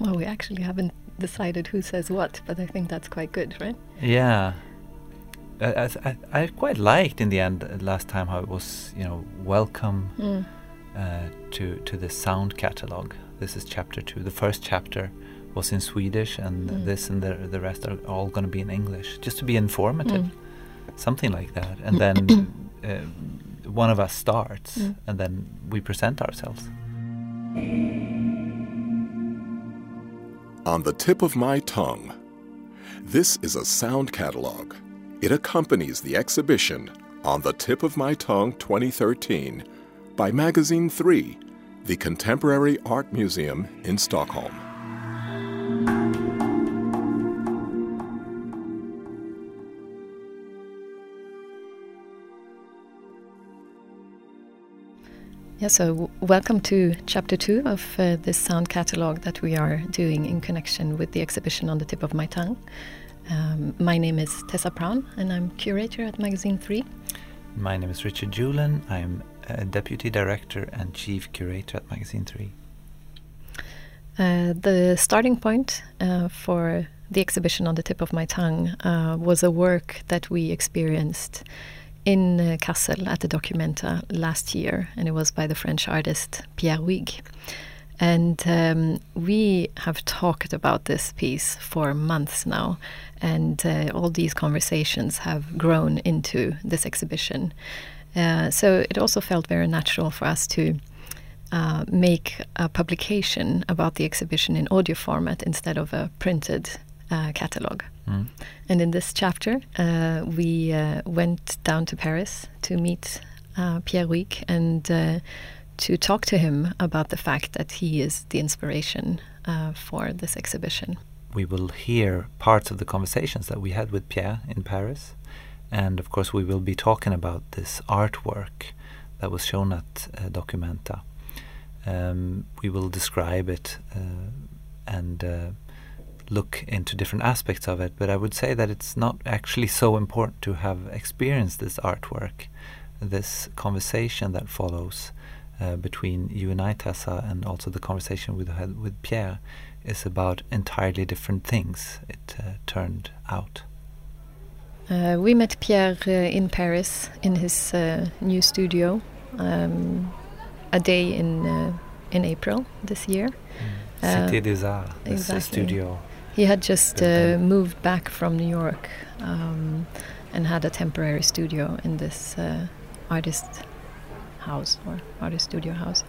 Well, we actually haven't decided who says what, but I think that's quite good, right? Yeah. I, I, I quite liked in the end uh, last time how it was, you know, welcome Mm. uh, to to the sound catalog. This is chapter two. The first chapter was in Swedish, and Mm. this and the the rest are all going to be in English, just to be informative, Mm. something like that. And then uh, one of us starts, Mm. and then we present ourselves. On the tip of my tongue. This is a sound catalog. It accompanies the exhibition On the Tip of My Tongue 2013 by Magasin 3, the Contemporary Art Museum in Stockholm. Yeah, so welcome to chapter two of uh, this sound catalog that we are doing in connection with the exhibition on the tip of my tongue. Um, my name is Tessa Praun, and I'm curator at Magasin 3. My name is Richard Julin. I'm a deputy director and chief curator at Magasin Three. Uh, the starting point uh, for the exhibition on the tip of my tongue uh, was a work that we experienced in uh, Kassel at the Documenta last year, and it was by the French artist Pierre Huyghe. And um, we have talked about this piece for months now, and uh, all these conversations have grown into this exhibition. Uh, so it also felt very natural for us to uh, make a publication about the exhibition in audio format instead of a printed uh, catalog. Mm. And in this chapter, uh, we uh, went down to Paris to meet uh, Pierre Huyghe and uh, to talk to him about the fact that he is the inspiration uh, for this exhibition. we will hear parts of the conversations that we had with Pierre in Paris. And of course, we will be talking about this artwork that was shown at uh, Documenta. Um, we will describe it and look into different aspects of it. But I would say that it's not actually so important to have experienced this artwork. This conversation that follows uh, between you and I, Tessa, and also the conversation we had with Pierre is about entirely different things, it uh, turned out. Uh, we met Pierre uh, in Paris in his uh, new studio um, a day in uh, in April this year. Uh, Cité des Arts, uh, exactly. studio. He had just uh, moved back from New York um, and had a temporary studio in this uh, artist house or artist studio house.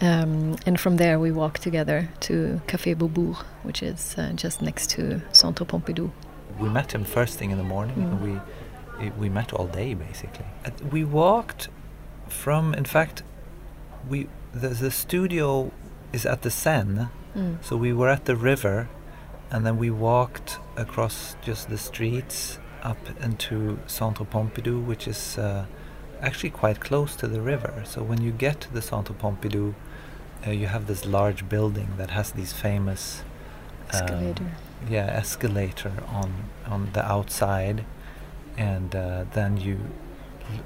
Um, and from there, we walked together to Café Beaubourg, which is uh, just next to Centre Pompidou. We met him first thing in the morning, and Mm. we we met all day basically. We walked from, in fact, we the, the studio is at the Seine, Mm. so we were at the river, and then we walked across just the streets up into Centre Pompidou, which is uh, actually quite close to the river. So when you get to the Centre Pompidou, uh, you have this large building that has these famous um, Escalator. yeah, escalator on on the outside, and uh, then you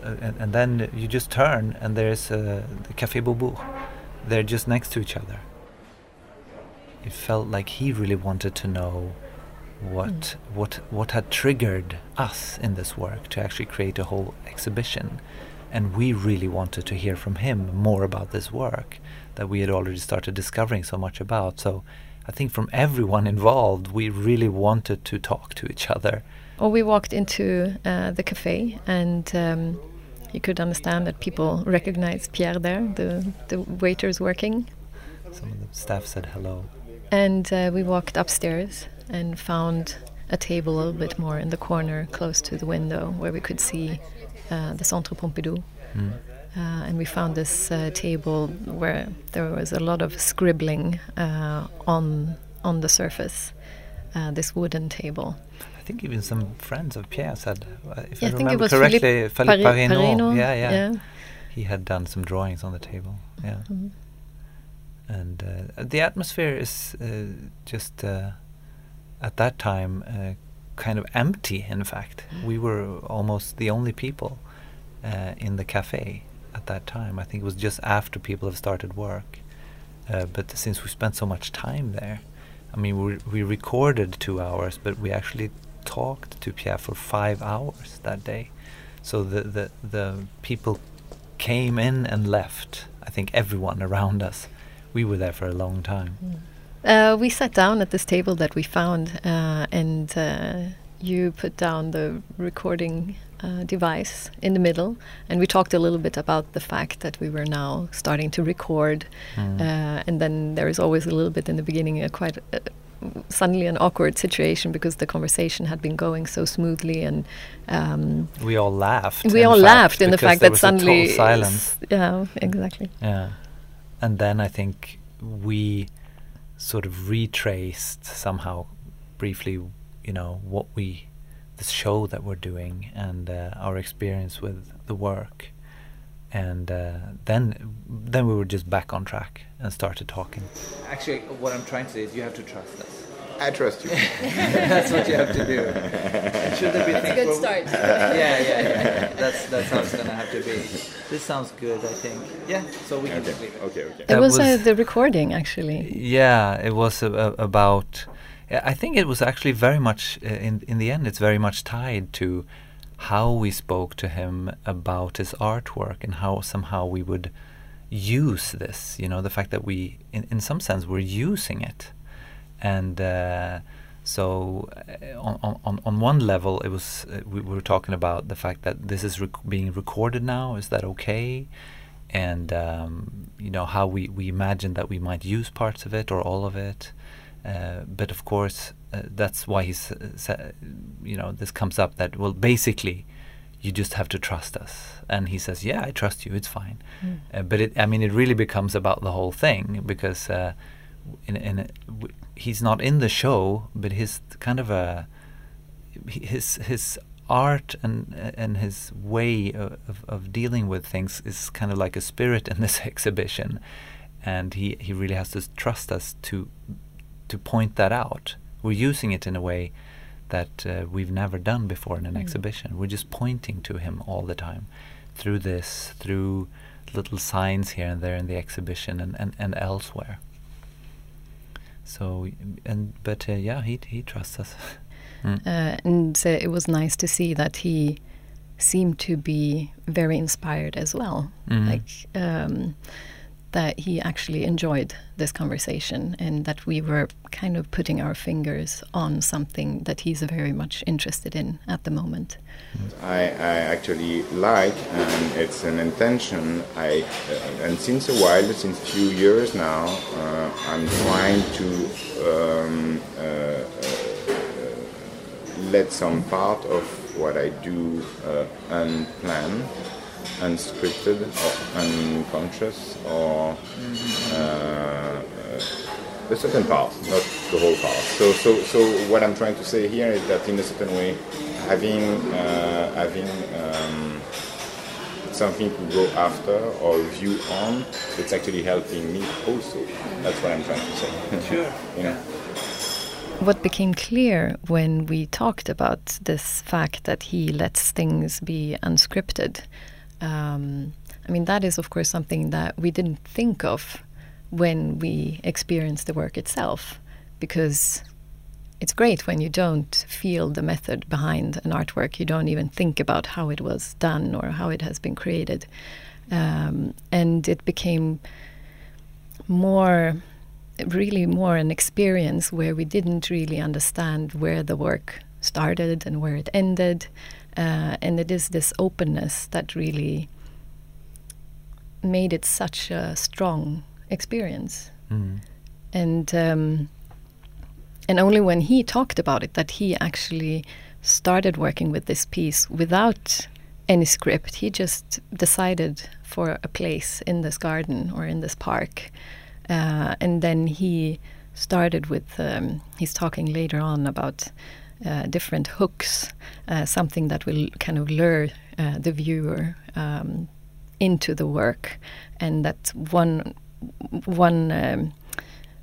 uh, and, and then you just turn and there's uh, the Café Beaubourg. They're just next to each other. It felt like he really wanted to know what what what had triggered us in this work to actually create a whole exhibition, and we really wanted to hear from him more about this work that we had already started discovering so much about. So. I think from everyone involved, we really wanted to talk to each other. Or we walked into uh, the cafe, and um, you could understand that people recognized Pierre there, the, the waiters working. Some of the staff said hello. And uh, we walked upstairs and found a table a little bit more in the corner, close to the window, where we could see uh, the Centre Pompidou. Mm. Uh, and we found this uh, table where there was a lot of scribbling uh, on on the surface. Uh, this wooden table. I think even some friends of Pierre said, uh, if Yeah, I I think it remember was correctly, Philippe Philippe Parreno. Parreno, Yeah, yeah, yeah. He had done some drawings on the table. Yeah. Mhm. And uh, the atmosphere is uh, just uh, at that time uh, kind of empty. In fact, we were almost the only people uh, in the cafe at that time. I think it was just after people have started work, Uh, but since we spent so much time there, I mean, we, we recorded two hours, but we actually talked to Pierre for five hours that day. So the, the, the people came in and left. I think everyone around us. We were there for a long time. Mm. Uh, we sat down at this table that we found, uh, and uh, you put down the recording uh, device in the middle, and we talked a little bit about the fact that we were now starting to record, mm. and then there is always a little bit in the beginning, a quite uh, suddenly an awkward situation because the conversation had been going so smoothly and um, we all laughed. We all fact, laughed in the fact that suddenly silence. Yeah, exactly. Yeah, and then I think we sort of retraced somehow briefly, you know, what we, the show that we're doing and uh, our experience with the work. And uh, then, then we were just back on track and started talking. Actually, what I'm trying to say is you have to trust us. I trust you. that's what you have to do. Should there be things? Good start. yeah, yeah, yeah. That's that's how it's gonna have to be. This sounds good, I think. Yeah. So we can okay. just leave it. Okay, okay. It was, was uh, the recording, actually. Yeah, it was uh, about. I think it was actually very much uh, in in the end. It's very much tied to how we spoke to him about his artwork and how somehow we would use this. You know, the fact that we, in in some sense, we're using it and uh, so uh, on, on on one level it was uh, we were talking about the fact that this is rec- being recorded now. Is that okay? And um, you know how we, we imagine that we might use parts of it or all of it. Uh, but of course uh, that's why he's you know this comes up that well basically you just have to trust us. And he says yeah I trust you. It's fine. Mm. but it I mean it really becomes about the whole thing because in, in a, he's not in the show, but his kind of a his his art and and his way of, of dealing with things is kind of like a spirit in this exhibition, and he he really has to trust us to to point that out. We're using it in a way that uh, we've never done before in an mm. exhibition. We're just pointing to him all the time through this, through little signs here and there in the exhibition and, and, and elsewhere. So and but uh, yeah, he he trusts us. mm. uh, and uh, it was nice to see that he seemed to be very inspired as well. Mm. Like um, that he actually enjoyed this conversation and that we were kind of putting our fingers on something that he's very much interested in at the moment. I, I actually like, and it's an intention. I uh, and since a while, since a few years now, uh, I'm trying to um, uh, uh let some part of what I do uh, unplanned unscripted or unconscious or uh, a certain part, not the whole part. So, so, so what I'm trying to say here is that in a certain way, having uh, having um, something to go after or view on, it's actually helping me also. That's what I'm trying to say. Sure. you know? What became clear when we talked about this fact that he lets things be unscripted um, I mean, that is, of course, something that we didn't think of when we experienced the work itself, because it's great when you don't feel the method behind an artwork. You don't even think about how it was done or how it has been created. Um, and it became more, really more an experience where we didn't really understand where the work started and where it ended. Uh, and it is this openness that really made it such a strong experience. Mm. And um, and only when he talked about it that he actually started working with this piece without any script. He just decided for a place in this garden or in this park, uh, and then he started with. Um, he's talking later on about different hooks, uh, something that will kind of lure uh, the viewer um, into the work, and that one one um,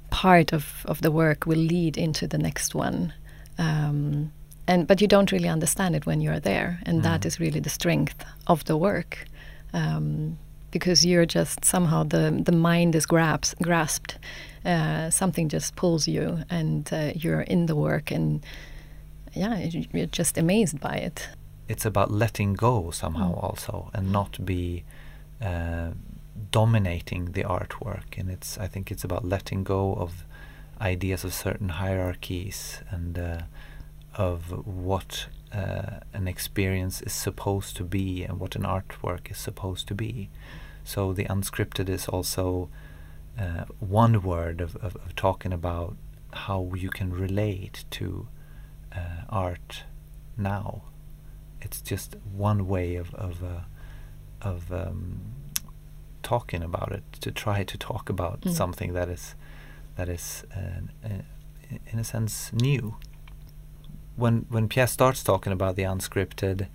part of, of the work will lead into the next one. Um, and but you don't really understand it when you're there, and mm. that is really the strength of the work. Um, because you're just somehow the the mind is grasp, grasped. Uh, something just pulls you, and uh, you're in the work, and yeah, you're just amazed by it. It's about letting go somehow mm. also, and not be uh, dominating the artwork. And it's I think it's about letting go of ideas of certain hierarchies and uh, of what uh, an experience is supposed to be and what an artwork is supposed to be. So the unscripted is also uh, one word of, of, of, talking about how you can relate to uh, art now. It's just one way of of, uh, of um, talking about it. To try to talk about mm. something that is that is, uh, uh, in a sense, new. When when Pierre starts talking about the unscripted,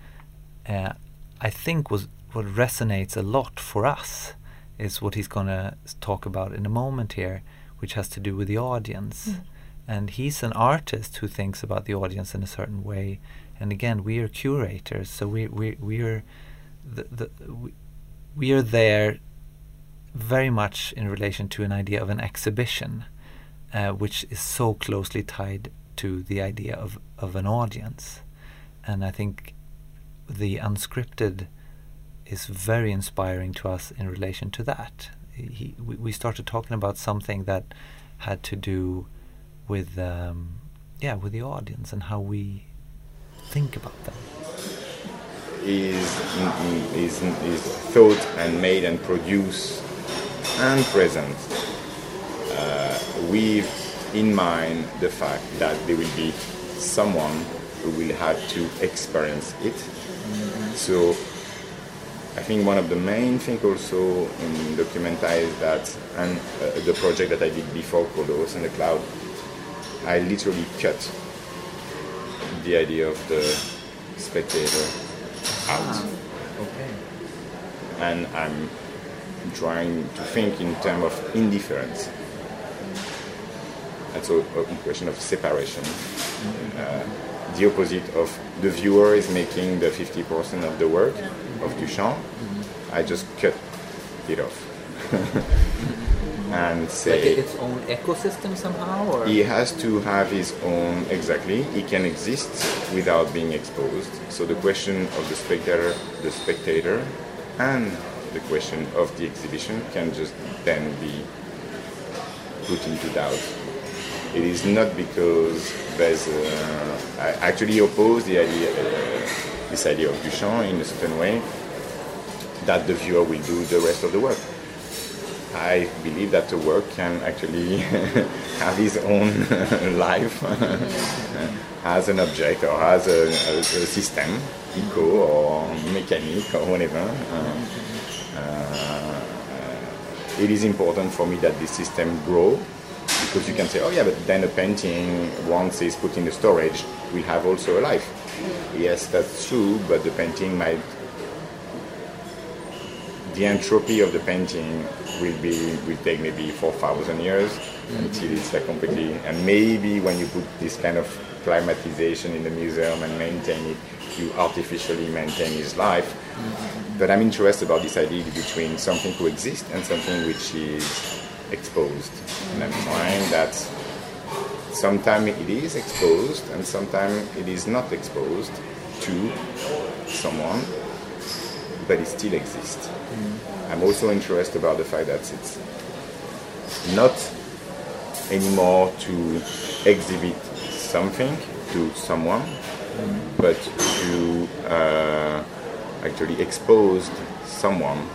uh, I think was what resonates a lot for us is what he's going to talk about in a moment here, which has to do with the audience. Mm. And he's an artist who thinks about the audience in a certain way. And again, we are curators, so we we we are the, the we, we are there very much in relation to an idea of an exhibition, uh, which is so closely tied to the idea of, of an audience. And I think the unscripted is very inspiring to us in relation to that. He, we, we started talking about something that had to do with um, yeah with the audience and how we think about them is is is thought and made and produced and present uh, with in mind the fact that there will be someone who will have to experience it. Mm-hmm. So I think one of the main things also in Documenta is that, and uh, the project that I did before called Host and the Cloud, I literally cut the idea of the spectator out. Ah, okay. And I'm trying to think in terms of indifference. That's a, a question of separation. Uh, the opposite of the viewer is making the 50% of the work of Duchamp. I just cut it off. and say like its own ecosystem somehow or he has to have his own exactly he can exist without being exposed so the question of the spectator the spectator and the question of the exhibition can just then be put into doubt. It is not because there's uh, I actually oppose the idea, uh, this idea of Duchamp in a certain way that the viewer will do the rest of the work. I believe that the work can actually have his own life as an object or as a, a, a system, eco or mechanic or whatever. Uh, uh, it is important for me that this system grow because you can say, oh yeah, but then a painting, once it's put in the storage, will have also a life. Yes, that's true, but the painting might, the entropy of the painting will be, will take maybe 4,000 years mm-hmm. until it's like completely, and maybe when you put this kind of climatization in the museum and maintain it, you artificially maintain his life. Mm-hmm but I'm interested about this idea between something to exist and something which is exposed. And I'm trying that sometimes it is exposed and sometimes it is not exposed to someone, but it still exists. Mm. I'm also interested about the fact that it's not anymore to exhibit something to someone, mm. but to uh, actually expose someone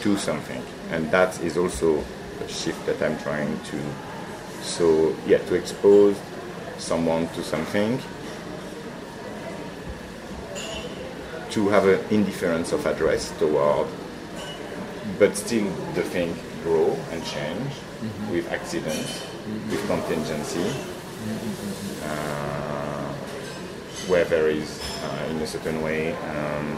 to something and that is also a shift that i'm trying to so yeah to expose someone to something to have an indifference of address toward but still the thing grow and change mm-hmm. with accidents mm-hmm. with contingency mm-hmm. uh, where there is uh, in a certain way um,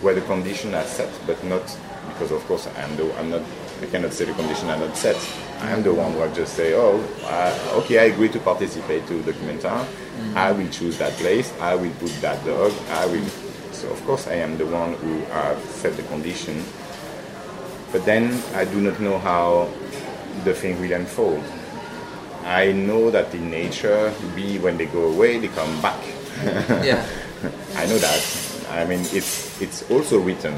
where the condition are set, but not because of course I am the I'm not I cannot say the condition are not set. I am the one who just say, oh, uh, okay, I agree to participate to Documenta. Mm-hmm. I will choose that place. I will put that dog. I will So of course I am the one who have set the condition, but then I do not know how the thing will unfold. I know that in nature, bee when they go away, they come back. Yeah. I know that. I mean, it's it's also written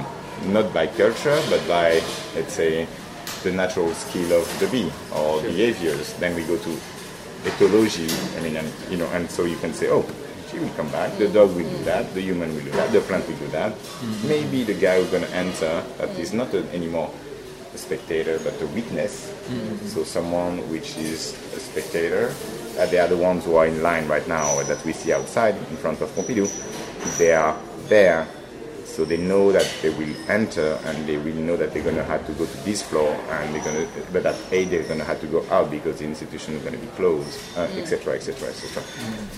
not by culture, but by let's say the natural skill of the bee or behaviors. Then we go to ethology. I mean, and, you know, and so you can say, oh, she will come back. The dog will do that. The human will do that. The plant will do that. Maybe the guy who's going to enter that is not a, anymore a spectator but a witness. So someone which is a spectator. Uh, they are the ones who are in line right now that we see outside in front of Pompidou. They are there, so they know that they will enter and they will know that they're going to have to go to this floor and they're going to, but at eight they're going to have to go out because the institution is going to be closed, etc., etc., etc.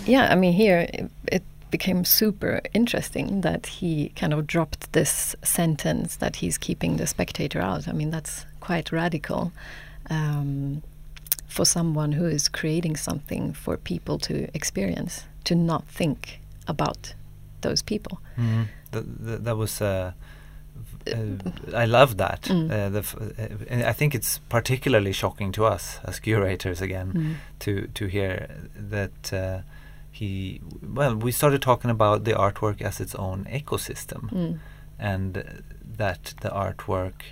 Yeah, I mean, here it, it became super interesting that he kind of dropped this sentence that he's keeping the spectator out. I mean, that's quite radical um, for someone who is creating something for people to experience, to not think about those people. Mhm. Th- th- that was. Uh, uh, I love that. Mm. Uh, the f- uh, I think it's particularly shocking to us as curators again Mm. to to hear that uh, he. Well, we started talking about the artwork as its own ecosystem, Mm. and uh, that the artwork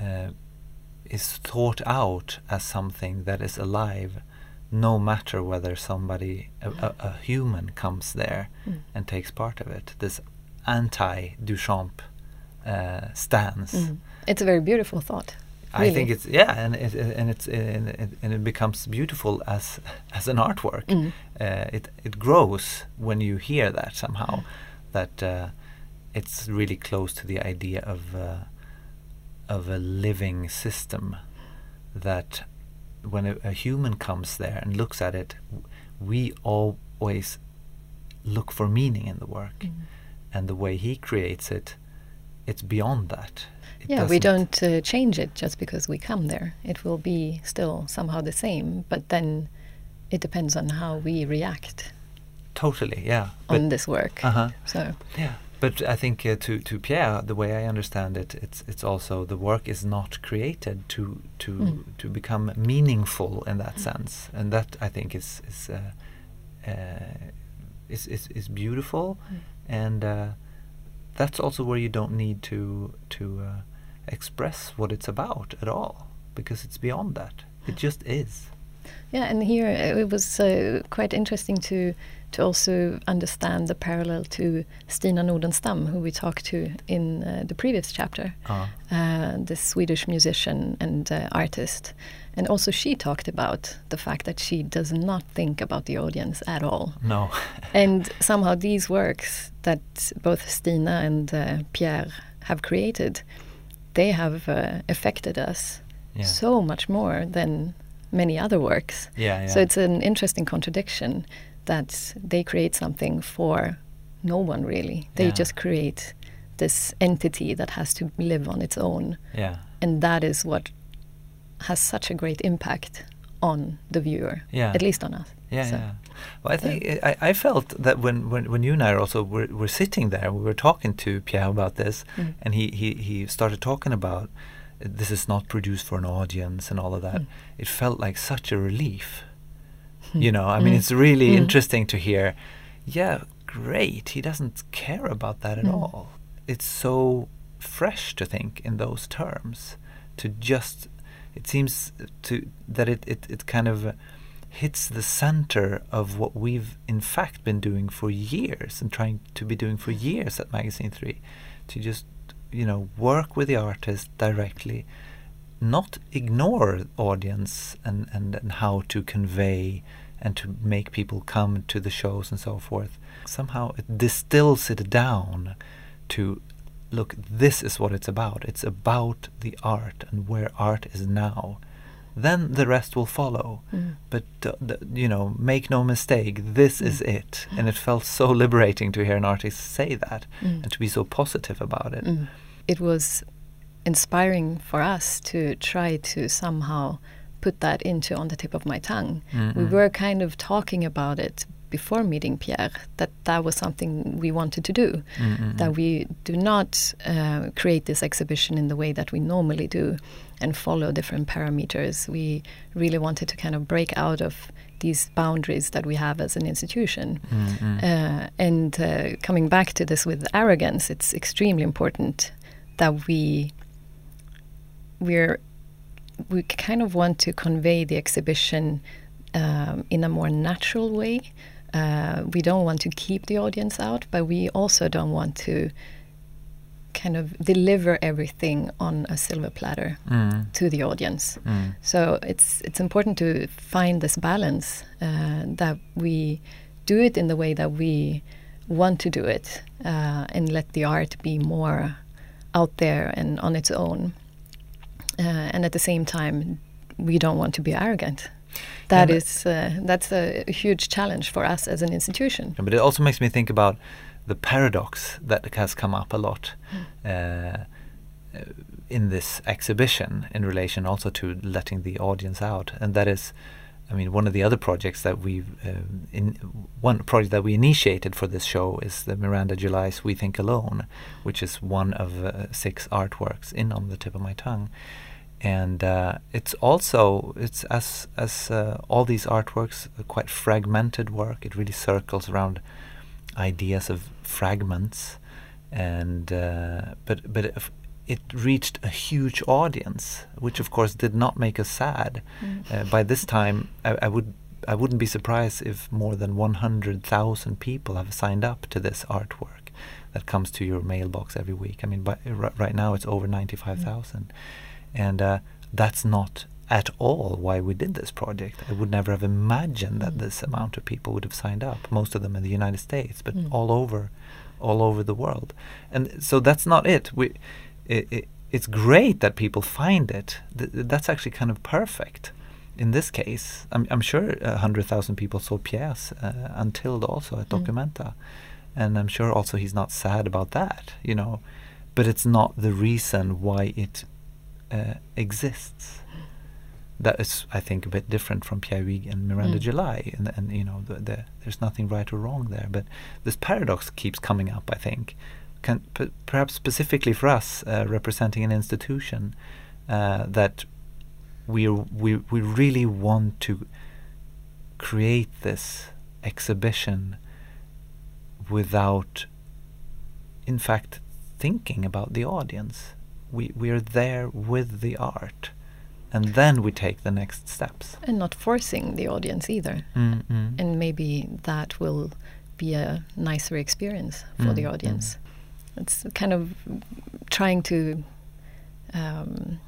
uh, is thought out as something that is alive, no matter whether somebody, a, a, a human, comes there Mm. and takes part of it. This anti-Duchamp uh, stance. Mm. It's a very beautiful thought. I think it's yeah, and it, and it's and it, and it becomes beautiful as as an artwork. Mm. Uh, it it grows when you hear that somehow, that uh, it's really close to the idea of uh, of a living system. That when a, a human comes there and looks at it, we always look for meaning in the work, Mm. And the way he creates it, it's beyond that. It yeah, we don't uh, change it just because we come there. It will be still somehow the same, but then it depends on how we react Totally, yeah. on this work. uh-huh. So, Yeah, but I think uh, to to Pierre, the way I understand it, it's it's also the work is not created to to Mm. to become meaningful in that sense, and that I think is is uh, uh, is, is is beautiful, and uh, that's also where you don't need to to uh, express what it's about at all because it's beyond that. It just is. yeah, and here uh, it was uh, quite interesting to to also understand the parallel to Stina Nordenstam, who we talked to in uh, the previous chapter. Uh, uh, the Swedish musician and uh, artist. And also, she talked about the fact that she does not think about the audience at all. no. And somehow, these works that both Stina and uh, Pierre have created, they have uh, affected us yeah. so much more than many other works. yeah, yeah. So it's an interesting contradiction that they create something for no one really. They Yeah. just create this entity that has to live on its own. yeah. And that is what has such a great impact on the viewer, Yeah. at least on us. Yeah, So- yeah. Well, I think I, I felt that when, when, when you and I also were, were sitting there, we were talking to Pierre about this, Mm. and he, he, he started talking about this is not produced for an audience and all of that. Mm. It felt like such a relief. You know, I mean, Mm. it's really Mm. interesting to hear. Yeah, great. He doesn't care about that at Mm. all. It's so fresh to think in those terms. To just, it seems to that it it, it kind of hits the center of what we've in fact been doing for years and trying to be doing for years at Magasin Three, to just you know work with the artist directly, not ignore audience and, and, and how to convey and to make people come to the shows and so forth. Somehow it distills it down to look, this is what it's about. It's about the art and where art is now. Then the rest will follow. Mm. But, uh, you know, make no mistake, this is it. And it felt so liberating to hear an artist say that Mm. and to be so positive about it. Mm. It was inspiring for us to try to somehow put that into on the tip of my tongue. We Mm-mm. were kind of talking about it before meeting Pierre that that was something we wanted to do. Mm-hmm. That we do not uh, create this exhibition in the way that we normally do and follow different parameters. We really wanted to kind of break out of these boundaries that we have as an institution. Mm-hmm. Uh, and uh, coming back to this with arrogance, it's extremely important that we we're we kind of want to convey the exhibition um, in a more natural way. Uh, we don't want to keep the audience out, but we also don't want to kind of deliver everything on a silver platter Mm. to the audience. Mm. So it's it's important to find this balance uh, that we do it in the way that we want to do it, uh, and let the art be more out there and on its own. Uh, and at the same time, we don't want to be arrogant. That but- is uh, that's a, huge challenge for us as an institution. But it also makes me think about the paradox that has come up a lot uh, uh, in this exhibition in relation also to letting the audience out, and that is, I mean, one of the other projects that we've um, in one project that we initiated for this show is the Miranda July's "We Think Alone," which is one of uh, six artworks in on the tip of my tongue and uh, it's also it's as as uh, all these artworks a quite fragmented work. It really circles around ideas of fragments. And uh, but but it reached a huge audience which of course did not make us sad. Uh, by this time I, I would I wouldn't be surprised if more than 100,000 people have signed up to this artwork that comes to your mailbox every week. I mean, by, r- right now it's over 95,000 and uh, that's not at all why we did this project. I would never have imagined that this amount of people would have signed up. Most of them in the United States, but Mm. all over, all over the world. And so that's not it. We, it, it it's great that people find it. Th- that's actually kind of perfect. In this case, I'm, I'm sure a hundred thousand people saw Pierre's uh, Until also at Mm. Documenta, and I'm sure also he's not sad about that, you know. But it's not the reason why it uh, exists. That is, I think, a bit different from Pierre Huyghe and Miranda Mm. July, and, and you know, the, the, there's nothing right or wrong there. But this paradox keeps coming up. I think, Can, p- perhaps specifically for us, uh, representing an institution, uh, that we we we really want to create this exhibition without, in fact, thinking about the audience. We we are there with the art, and then we take the next steps. And not forcing the audience either. Mm-mm. And maybe that will be a nicer experience for the Mm, audience. It's kind of trying to um,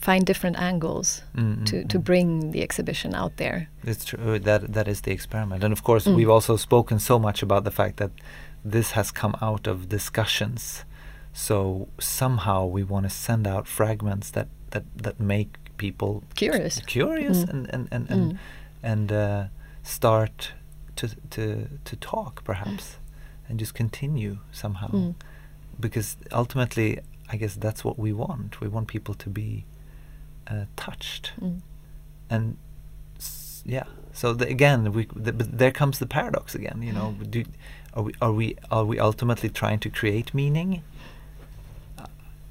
find different angles Mm, to, mm, to mm. bring the exhibition out there. It's true. uh, That that is the experiment, and of course, Mm. we've also spoken so much about the fact that this has come out of discussions. So somehow we want to send out fragments that that that make people Curious. curious Mm. and and and and, Mm. and uh, start to to to talk perhaps, and just continue somehow, Mm. because ultimately, I guess that's what we want. We want people to be uh, touched Mm. and s- yeah so the, again we the, but there comes the paradox again you know do, are we are we are we ultimately trying to create meaning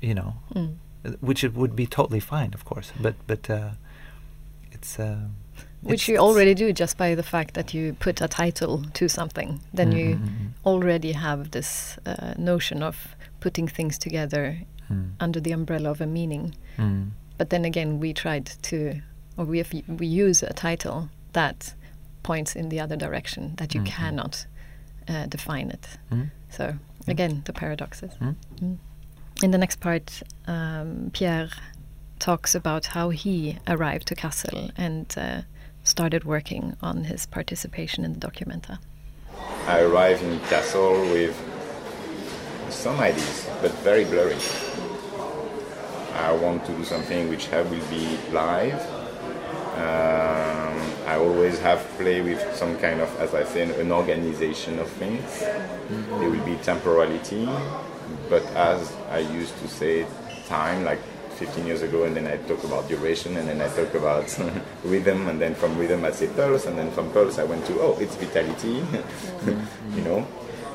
you know Mm. which it would be totally fine of course but but uh, it's uh, Which it's- you already do just by the fact that you put a title to something. Then Mm, you mm, mm, already have this uh, notion of putting things together mm, under the umbrella of a meaning. mm, But then again, we tried to, or we have, we use a title that points in the other direction that you Mhm. cannot uh, define it. mm, So again, the paradoxes. Mm. Mm. In the next part, um, Pierre talks about how he arrived to Kassel and uh, started working on his participation in the documenta. I arrived in Kassel with some ideas, but very blurry. I want to do something which I will be live. Um, I always have play with some kind of, as I say, an organization of things. There will be temporality, but as I used to say, time like 15 years ago, and then I talk about duration, and then I talk about rhythm, and then from rhythm I say pulse, and then from pulse I went to oh, it's vitality, you know,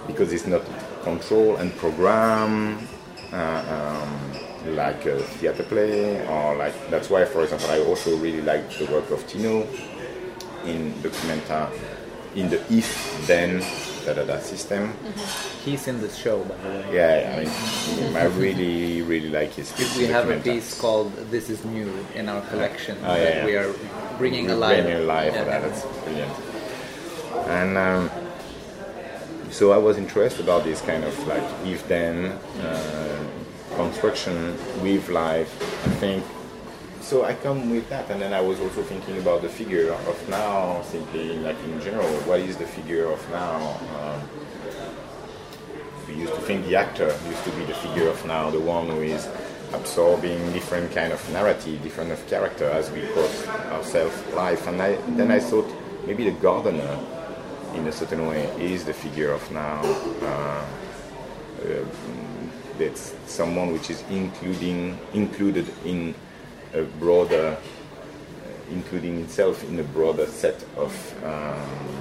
because it's not control and program. Uh, um, like a theater play, or like that's why, for example, I also really like the work of Tino in Documenta, in the if then da da da system. Mm-hmm. He's in the show, by the way. Yeah, I mean, I really, really like his. We have a piece called "This Is New" in our collection oh, yeah, that yeah. we are bringing We're alive. Bringing alive Yeah. for that. That's brilliant. And um, so I was interested about this kind of like if-then uh, construction with life. I think so. I come with that, and then I was also thinking about the figure of now, simply like in general. What is the figure of now? Um, we used to think the actor used to be the figure of now, the one who is absorbing different kind of narrative, different of character as we cross our self life. And I, then I thought maybe the gardener, in a certain way, is the figure of now. Uh, uh, it's someone which is including included in a broader, including itself in a broader set of um,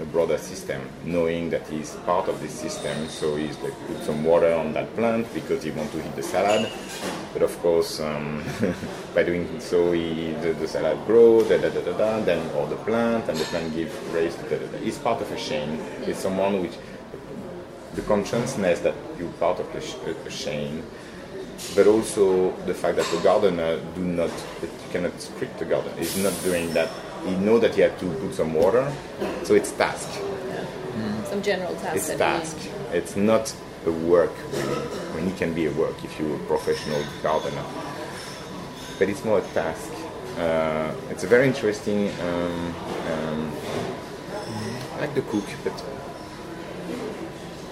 a broader system, knowing that he's part of this system. So he's like put some water on that plant because he want to eat the salad. But of course, um, by doing so, he, the, the salad grow, da, da, da, da, da, then all the plant, and the plant give raise. Da, da, da. He's part of a chain. It's someone which the consciousness that you're part of the sh- a chain, but also the fact that the gardener do not, cannot script the garden. He's not doing that. He know that he had to put some water, so it's task. Some general tasks. It's task. It's not a work really. I mean, it can be a work if you're a professional gardener, but it's more a task. Uh, it's a very interesting. Um, um, like the cook, but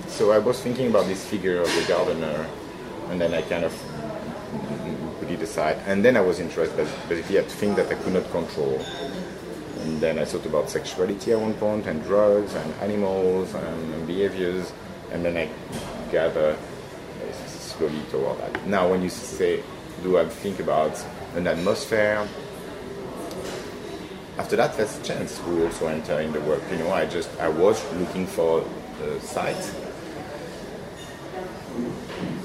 so I was thinking about this figure of the gardener, and then I kind of put it aside. And then I was interested, basically, at things that I could not control. And then I thought about sexuality at one point, and drugs, and animals, and behaviors. And then I gather slowly toward that. Now, when you say, do I think about an atmosphere? After that, there's a chance we also enter in the work. You know, I just I was looking for uh, a site,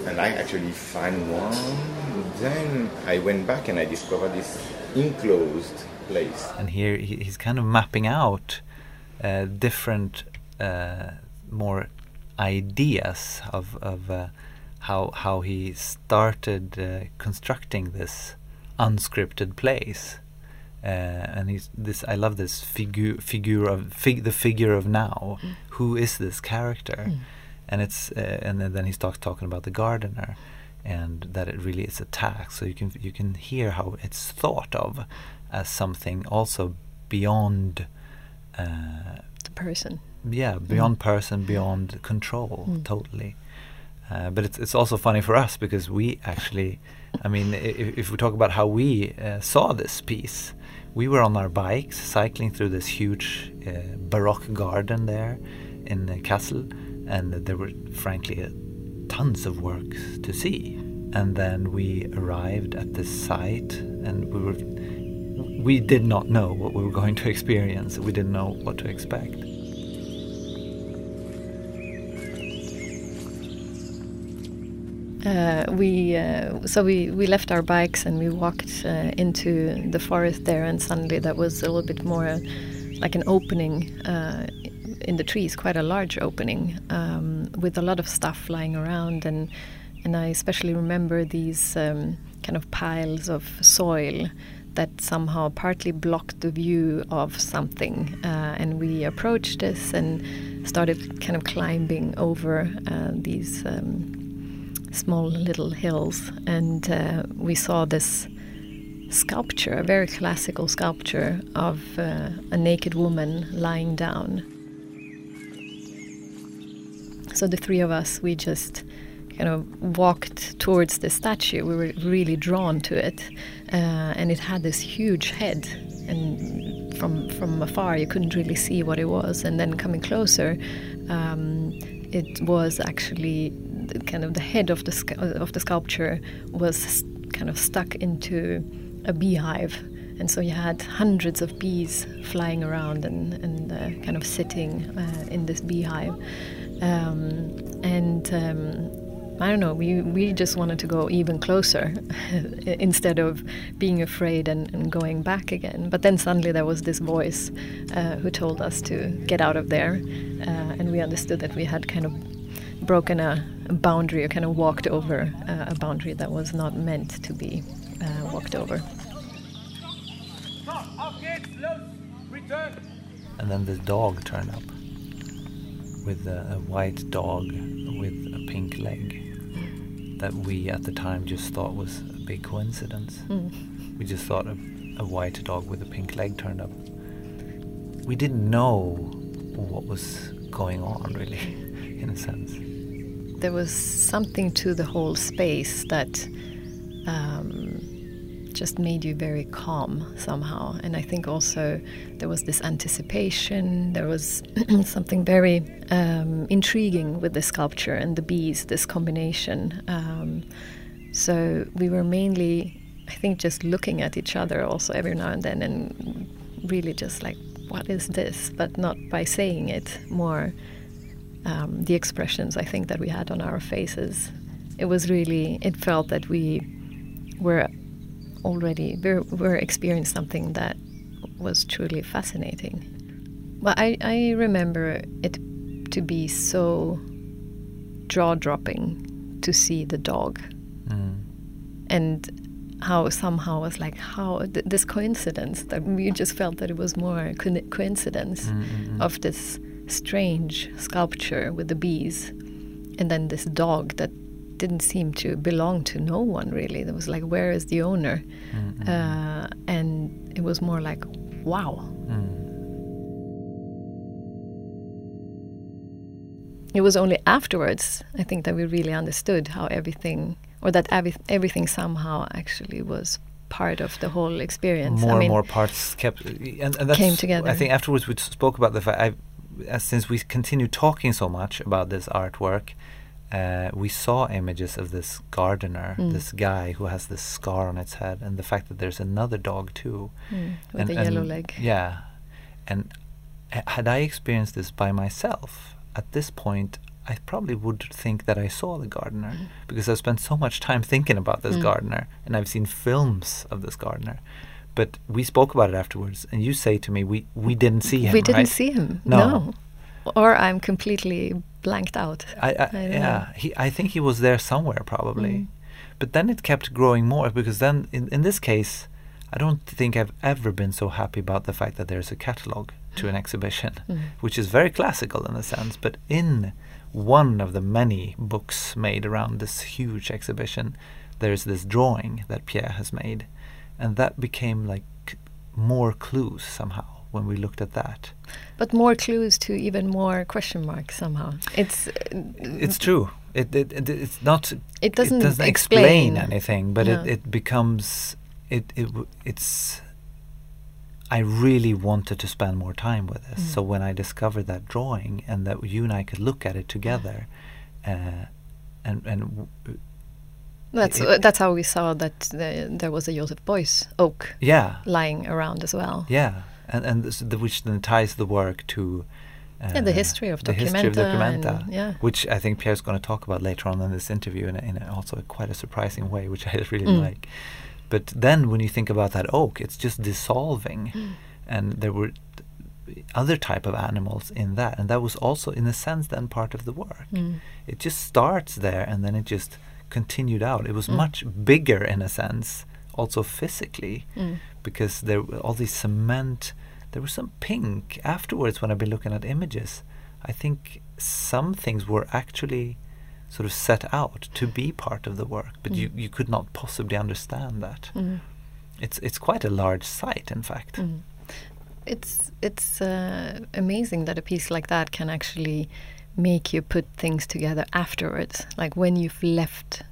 and I actually find one. Then I went back and I discovered this enclosed place. And here he's kind of mapping out uh, different, uh, more ideas of of uh, how how he started uh, constructing this unscripted place. Uh, and he's this. I love this figure figure of fig, the figure of now. Who is this character? And it's uh, and then, then he starts talking about the gardener, and that it really is a tax. So you can you can hear how it's thought of as something also beyond. Uh, The person. yeah, beyond person, beyond control, Mm. totally. Uh, but it's it's also funny for us because we actually, I mean, if, if we talk about how we uh, saw this piece, we were on our bikes cycling through this huge uh, baroque garden there in uh, Kassel, and there were frankly uh, tons of works to see. And then we arrived at this site, and we were we did not know what we were going to experience. We didn't know what to expect. Uh, we uh, so we, we left our bikes and we walked uh, into the forest there, and suddenly that was a little bit more like an opening uh, in the trees, quite a large opening um, with a lot of stuff lying around, and and I especially remember these um, kind of piles of soil that somehow partly blocked the view of something, uh, and we approached this and started kind of climbing over uh, these. Um, small little hills, and uh, we saw this sculpture, a very classical sculpture of uh, a naked woman lying down. So the three of us, we just kind of walked towards the statue. We were really drawn to it, uh, and it had this huge head, and from from afar you couldn't really see what it was. And then coming closer, um, it was actually kind of the head of the of the sculpture was kind of stuck into a beehive. And so you had hundreds of bees flying around and, and uh, kind of sitting uh, in this beehive. Um, and um, I don't know, we, we just wanted to go even closer instead of being afraid and, and, going back again. But then suddenly there was this voice uh, who told us to get out of there, uh, and we understood that we had kind of broken a, a boundary or kind of walked over uh, a boundary that was not meant to be uh, walked over. And then the dog turned up with a, a white dog with a pink leg that we at the time just thought was a big coincidence. Mm. We just thought a, a white dog with a pink leg turned up. We didn't know what was going on, really, in a sense. There was something to the whole space that um, just made you very calm somehow. And I think also there was this anticipation, there was something very um, intriguing with the sculpture and the bees, this combination. Um, so we were mainly, I think, just looking at each other also every now and then and really just like, what is this? But not by saying it, more um, the expressions I think that we had on our faces. It was really, it felt that we were already we're, we're experiencing something that was truly fascinating. But I, I remember it to be so jaw dropping to see the dog. Mm. And how somehow was like how th- this coincidence that we just felt that it was more co- coincidence mm-hmm. of this strange sculpture with the bees and then this dog that didn't seem to belong to no one really. It was like, where is the owner? Mm-hmm. Uh, and it was more like, wow. Mm. It was only afterwards, I think, that we really understood how everything, or that every, everything somehow actually was part of the whole experience. More I mean, and more parts kept and, and came together. I think afterwards we spoke about the fact. since we continue talking so much about this artwork, uh, we saw images of this gardener, mm. this guy who has this scar on its head, and the fact that there's another dog too, mm, with and, a yellow leg. Yeah, and had I experienced this by myself at this point, I probably would think that I saw the gardener mm. because I've spent so much time thinking about this mm. gardener, and I've seen films of this gardener. But we spoke about it afterwards, and you say to me, "We we didn't see him." We didn't right? see him. no. no or I'm completely blanked out. I, I, I yeah, he, I think he was there somewhere probably, mm. but then it kept growing more because then in in this case, I don't think I've ever been so happy about the fact that there's a catalog to an exhibition, mm. which is very classical in a sense, but in one of the many books made around this huge exhibition, there's this drawing that Pierre has made, and that became like more clues somehow when we looked at that. But more clues to even more question marks somehow. It's uh, it's true. It, it, it, it's not. It doesn't, it doesn't explain. explain anything, but no. it, it becomes it it it's. I really wanted to spend more time with this. Mm. So when I discovered that drawing and that you and I could look at it together, uh, and and that's uh, that's how we saw that the, there was a Joseph Beuys oak yeah lying around as well. Yeah, and and this, the, which then ties the work to uh, yeah, the history of the Documenta, history of Documenta, and, yeah. which I think Pierre's going to talk about later on in this interview in, a, in a also a quite a surprising way, which I really mm. like. But then when you think about that oak, it's just dissolving, mm. and there were other type of animals in that, and that was also in a sense then part of the work. Mm. It just starts there, and then it just continued out. It was mm. much bigger in a sense, also physically, mm. Because there were all these cement there was some pink afterwards when I've been looking at images. I think some things were actually sort of set out to be part of the work, but mm. you, you could not possibly understand that. Mm. It's it's quite a large site, in fact. Mm. It's it's uh, amazing that a piece like that can actually make you put things together afterwards. Like when you've left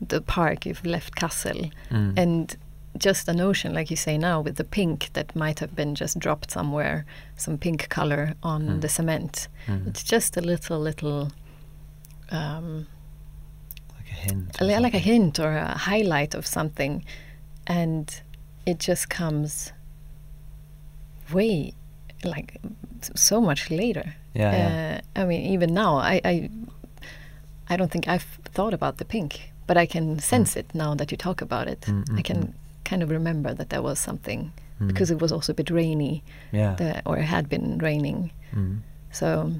the park, you've left Kassel, mm. and just a notion, like you say now, with the pink that might have been just dropped somewhere, some pink color on mm. the cement. Mm. It's just a little, little. Um, like a hint. li- like a hint or a highlight of something, and it just comes way like so much later. Yeah, yeah. Uh, I mean, even now, I, I, I don't think I've thought about the pink, but I can sense it now that you talk about it. Mm, mm, I can mm. Kind of remember that there was something Mm. because it was also a bit rainy, Yeah. the, or it had been raining. Mm. So,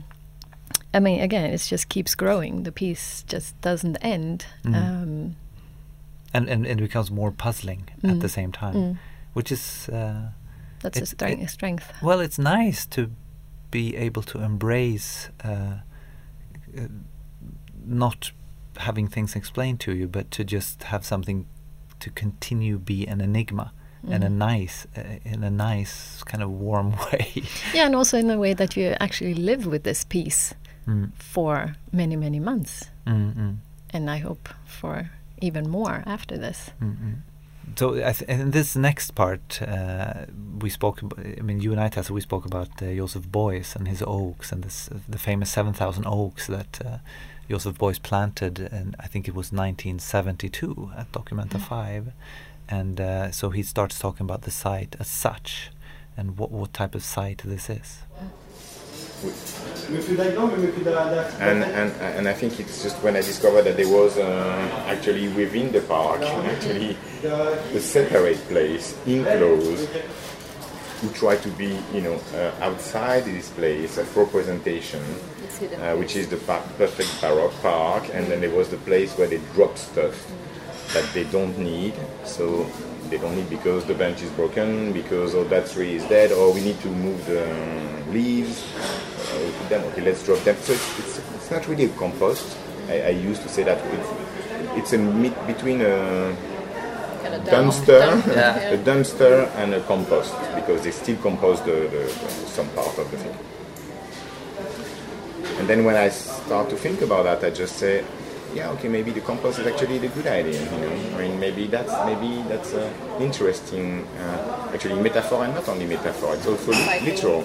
I mean, again, it just keeps growing. The piece just doesn't end. Mm. Um, And, and and it becomes more puzzling at Mm. the same time, mm, which is uh, that's a strength. it- strength. well, it's nice to be able to embrace uh, uh, not having things explained to you, but to just have something to continue be an enigma in a Mm. nice, uh, in a nice kind of warm way. Yeah, and also in a way that you actually live with this piece mm, for many, many months, mm, mm, and I hope for even more after this. mm, mm. So I th- in this next part, uh, we spoke. About, I mean, you and I, Tessa, we spoke about uh, Joseph Beuys and his oaks, and this, the famous seven thousand oaks that uh, Joseph Beuys planted, and I think it was 1972 at Documenta Five, and uh, so he starts talking about the site as such, and what what type of site this is. And, and and I think it's just when I discovered that there was uh, actually within the park actually a separate place enclosed who tried to be you know uh, outside this place of representation. It's hidden. uh, which is the perfect baroque park and then there was the place where they drop stuff that they don't need so they don't need because the bench is broken because oh that tree is dead or we need to move the leaves uh, them okay let's drop them so it's, it's, it's not really a compost I, I used to say that it's, it's a mid between a kind of dumpster, Yeah. a dumpster and a compost because they still compost the, the, the- some part of the thing. And then when I start to think about that, I just say, yeah, okay, maybe the compost is actually the good idea. You know, I mean, maybe that's maybe that's uh, interesting. Uh, actually, metaphor and not only metaphor; it's also literal.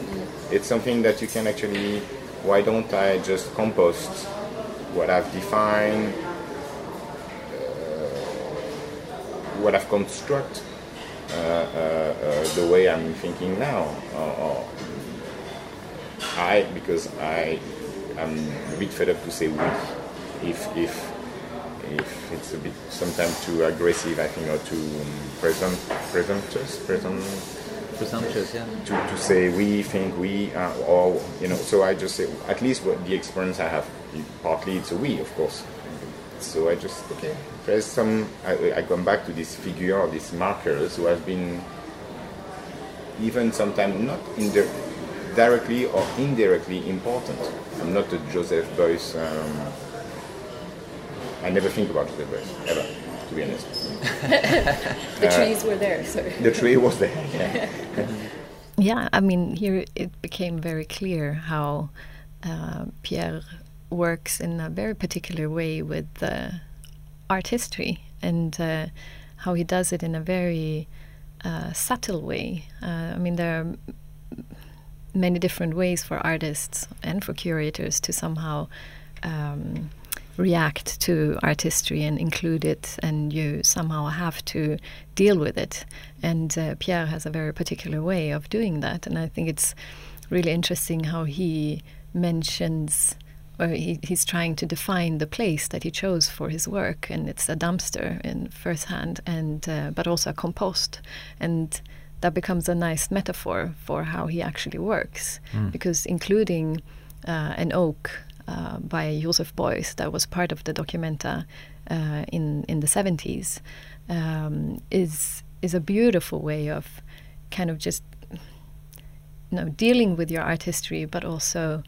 It's something that you can actually. Why don't I just compost what I've defined, what I've constructed uh, uh, uh, the way I'm thinking now. Or I, because I am a bit fed up to say we. If if if it's a bit sometimes too aggressive, I think, or too um, present, presumptuous, present, Presumptuous, yeah. to, to say we think we uh, or you know so I just say at least what the experience I have partly it's a we of course so I just okay there's some I, I come back to this figure these markers who have been even sometimes not in the directly or indirectly important I'm not a Joseph Beuys um, I never think about Joseph Beuys ever to be honest The trees were there, so the tree was there yeah. Yeah, I mean, here it became very clear how uh, Pierre works in a very particular way with uh, art history and uh, how he does it in a very uh, subtle way. Uh, I mean, there are m- many different ways for artists and for curators to somehow um, react to art history and include it, and you somehow have to deal with it. And uh, Pierre has a very particular way of doing that, and I think it's really interesting how he mentions. Or he, he's trying to define the place that he chose for his work, and it's a dumpster in first hand, and uh, but also a compost, and that becomes a nice metaphor for how he actually works, because including uh, an oak uh, by Joseph Beuys that was part of the Documenta uh, in in the 70s um, is is a beautiful way of kind of just you know dealing with your art history, but also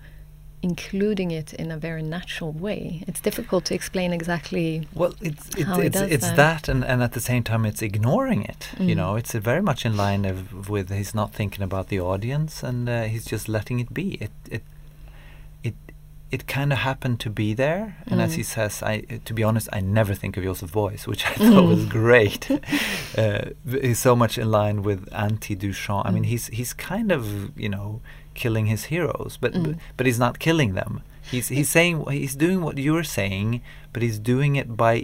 including it in a very natural way. It's difficult to explain exactly. Well, it's it, he it's does it's that. that, and, and at the same time, it's ignoring it. You Mm. know, it's very much in line of, with he's not thinking about the audience, and uh, he's just letting it be. It it it it kind of happened to be there, and as Mm. he says, I to be honest, I never think of Joseph Beuys, which I thought was great. uh, he's so much in line with anti Duchamp. I mean, Mm. he's he's kind of you know killing his heroes, but Mm. but, but he's not killing them. He's he's saying he's doing what you're saying, but he's doing it by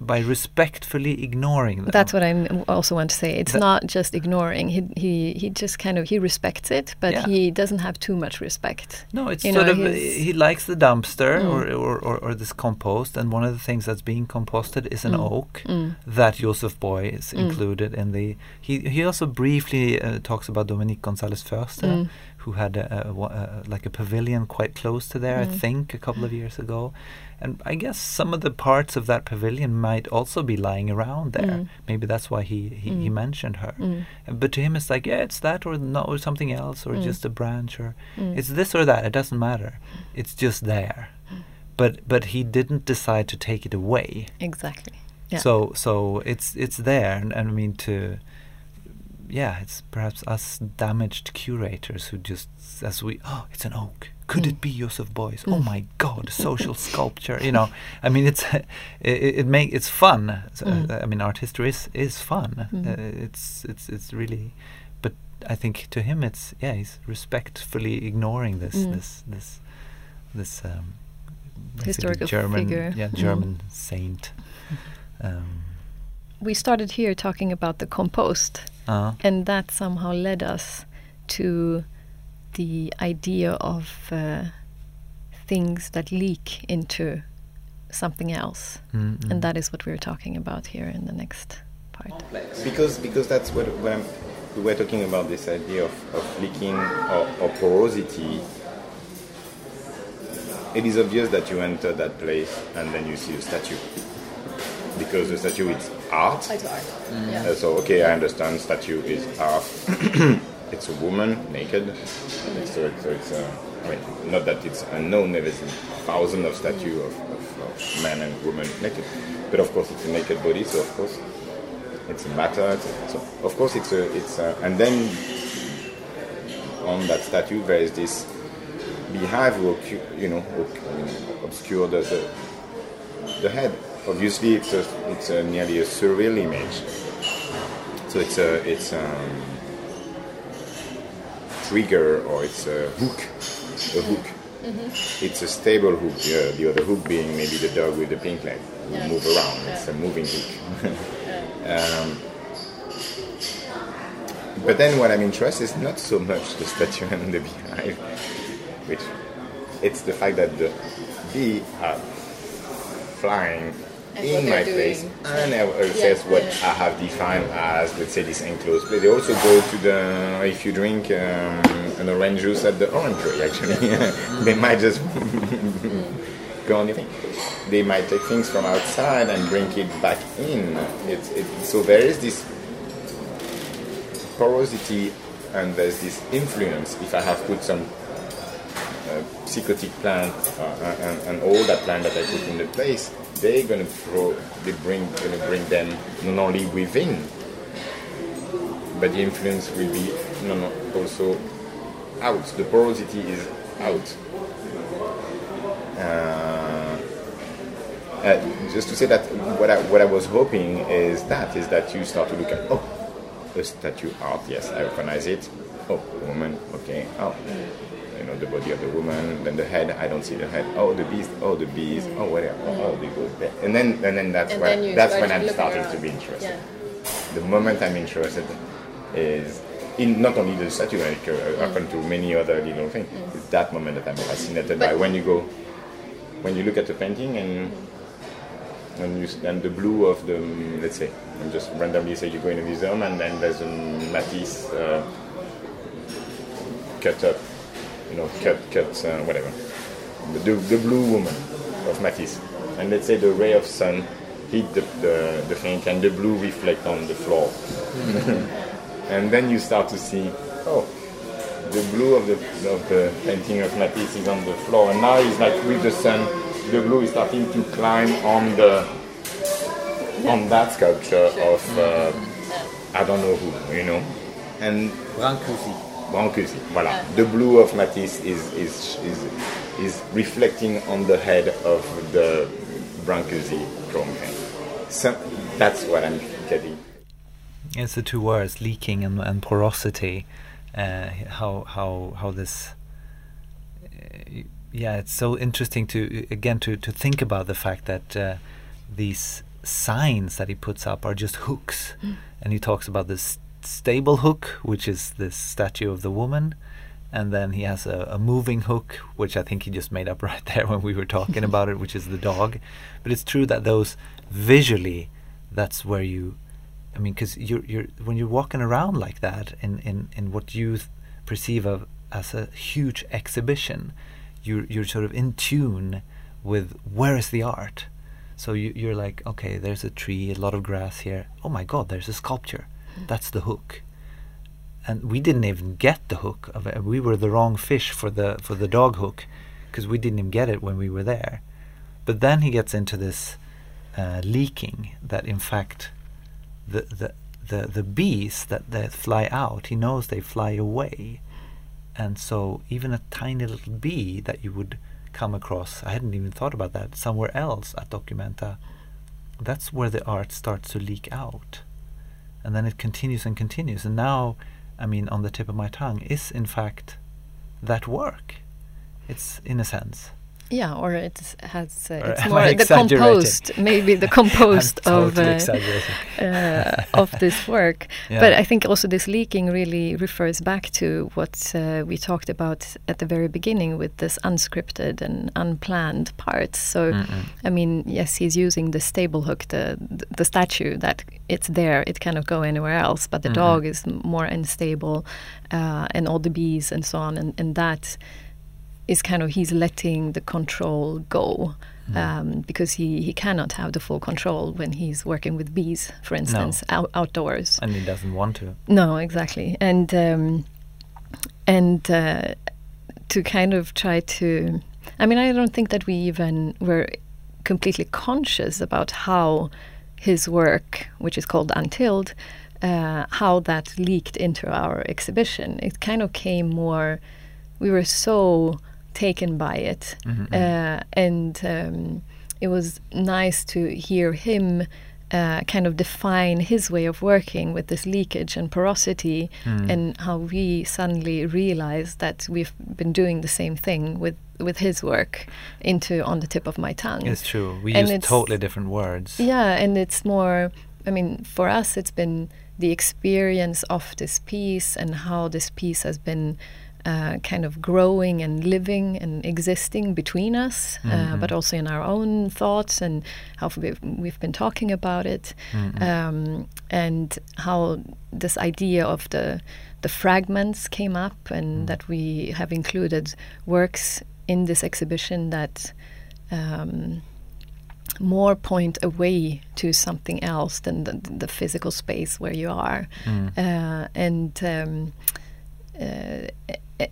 by respectfully ignoring them. That's what I also want to say. It's That- not just ignoring. He he he just kind of he respects it, but Yeah. he doesn't have too much respect. No, it's you sort know, of he likes the dumpster Mm. or, or, or, or this compost, and one of the things that's being composted is an Mm. oak Mm. that Josef Boy is Mm. included in the. He he also briefly uh, talks about Dominique Gonzalez Foerster, Mm. Who had a, a, a, like a pavilion quite close to there, I Mm. think, a couple of years ago. And I guess some of the parts of that pavilion might also be lying around there. Mm. Maybe that's why he, he, he Mm. mentioned her. Mm. But to him, it's like, yeah, it's that or no, or something else, or Mm. just a branch, or Mm. it's this or that. It doesn't matter. It's just there. But but he didn't decide to take it away. Exactly. Yeah. So so it's it's there, and, and I mean to. Yeah, it's perhaps us damaged curators who just, as we, oh, it's an oak. Could Mm. it be Joseph Beuys? Oh Mm. my God, social sculpture. You know, I mean, it's it, it make it's fun. So, Mm. uh, I mean, art history is is fun. Uh, it's it's it's really, but I think to him it's yeah he's respectfully ignoring this Mm. this this this um, Historical German figure. yeah Mm. German saint. Um, we started here talking about the compost, uh, and that somehow led us to the idea of uh, things that leak into something else, mm, mm. and that is what we're talking about here in the next part. Because because that's what when I'm, we were talking about this idea of, of leaking or, or porosity. It is obvious that you enter that place and then you see a statue because the statue is art. Art. Yeah. Uh, so okay, I understand statue is art. it's a woman naked. So, it, so it's uh, I mean not that it's unknown. There is thousands of statues of, of, of men and women naked, but of course it's a naked body. So of course it's a matter. It's a, so of course it's a it's a, and then on that statue there is this beehive who you know ob- obscure the, the the head. Obviously, it's a it's a nearly a surreal image. So it's a it's a trigger or it's a hook, a hook. It's a stable hook. Yeah, the other hook being maybe the dog with the pink leg who Yeah. move around. It's a moving hook. um, but then what I'm interested is not so much the statue and the beehive, which it's the fact that the bee are flying in my place and I will says Yeah, what yeah. I have defined as let's say this enclosed place. They also go to the if you drink um, an orange juice at the orange tree actually they might just go on the thing. They might take things from outside and bring it back in. It's it, so there is this porosity and there's this influence. If I have put some uh, psychotic plant uh, and, and all that plant that I put in the place, they're gonna throw, they bring, gonna bring them not only within, but the influence will be no, no, also out. The porosity is out. Uh, uh, just to say that what I, what I was hoping is that is that you start to look at oh a statue art yes I recognize it oh woman okay oh know the body of the woman then the head I don't see the head oh the beast oh the bees oh whatever oh they go there and then and then that's And when then that's when I'm starting around. to be interested Yeah. the moment I'm interested is in not only the statue, like uh, happen to many other little things. It's that moment that I'm fascinated by. But- When you go, when you look at the painting and and you and the blue of the mm, let's say, I'm just randomly say you go in a museum and then there's a Matisse uh, cut up, you know, cut cut uh, whatever, the, the blue woman of Matisse, and let's say the ray of sun hit the, the, the thing and the blue reflect on the floor. and then you start to see, oh, the blue of the, of the painting of Matisse is on the floor, and now it's like with the sun, the blue is starting to climb on the on that sculpture of uh, I don't know who, you know, and Brancusi. Brancusi. Voilà. The blue of Matisse is is is is reflecting on the head of the Brancusi chrome. So that's what I'm getting. It's the two words, leaking and, and porosity. Uh, how how how this. Uh, yeah, it's so interesting to again to to think about the fact that uh, these signs that he puts up are just hooks, and he talks about this stable hook, which is this statue of the woman, and then he has a, a moving hook, which I think he just made up right there when we were talking about it, which is the dog. But it's true that those visually, that's where you, I mean, because you're you're when you're walking around like that in in in what you th- perceive of as a huge exhibition, you're you're sort of in tune with where is the art. So you, you're like, okay, there's a tree, a lot of grass here. Oh my God, there's a sculpture. That's the hook and we didn't even get the hook of it. We were the wrong fish for the for the dog hook because we didn't even get it when we were there. But then he gets into this uh, leaking that in fact the the the the bees that that fly out, he knows they fly away, and so even a tiny little bee that you would come across, I hadn't even thought about that somewhere else at Documenta. That's where the art starts to leak out, and then it continues and continues, and now I mean, on the tip of my tongue is in fact that work. It's in a sense. Yeah, or it has uh, Or it's more the compost, maybe the compost I'm of uh, uh, of this work. Yeah. But I think also this leaking really refers back to what uh, we talked about at the very beginning with this unscripted and unplanned parts. So, Mm-mm. I mean, yes, he's using the stable hook, the the statue that it's there, it cannot go anywhere else. But the Mhm. dog is more unstable, uh, and all the bees and so on, and, and that is kind of he's letting the control go. Mm. Um, because he, he cannot have the full control when he's working with bees, for instance, out, outdoors. and he doesn't want to. No, exactly, and um, and uh, to kind of try to. I mean, I don't think that we even were completely conscious about how his work, which is called Untilled, uh, how that leaked into our exhibition. It kind of came more. We were so taken by it, Mhm, uh, and um, it was nice to hear him uh, kind of define his way of working with this leakage and porosity, Mm. and how we suddenly realized that we've been doing the same thing with with his work into on the tip of my tongue. It's true. We And use totally different words. Yeah, and it's more. I mean, for us, it's been the experience of this piece and how this piece has been uh, kind of growing and living and existing between us, uh, Mhm. but also in our own thoughts and how we've, we've been talking about it, Mhm. um, and how this idea of the the fragments came up, and Mm. that we have included works in this exhibition that. Um, more point away to something else than the, the physical space where you are. Mm. Uh, and um, uh,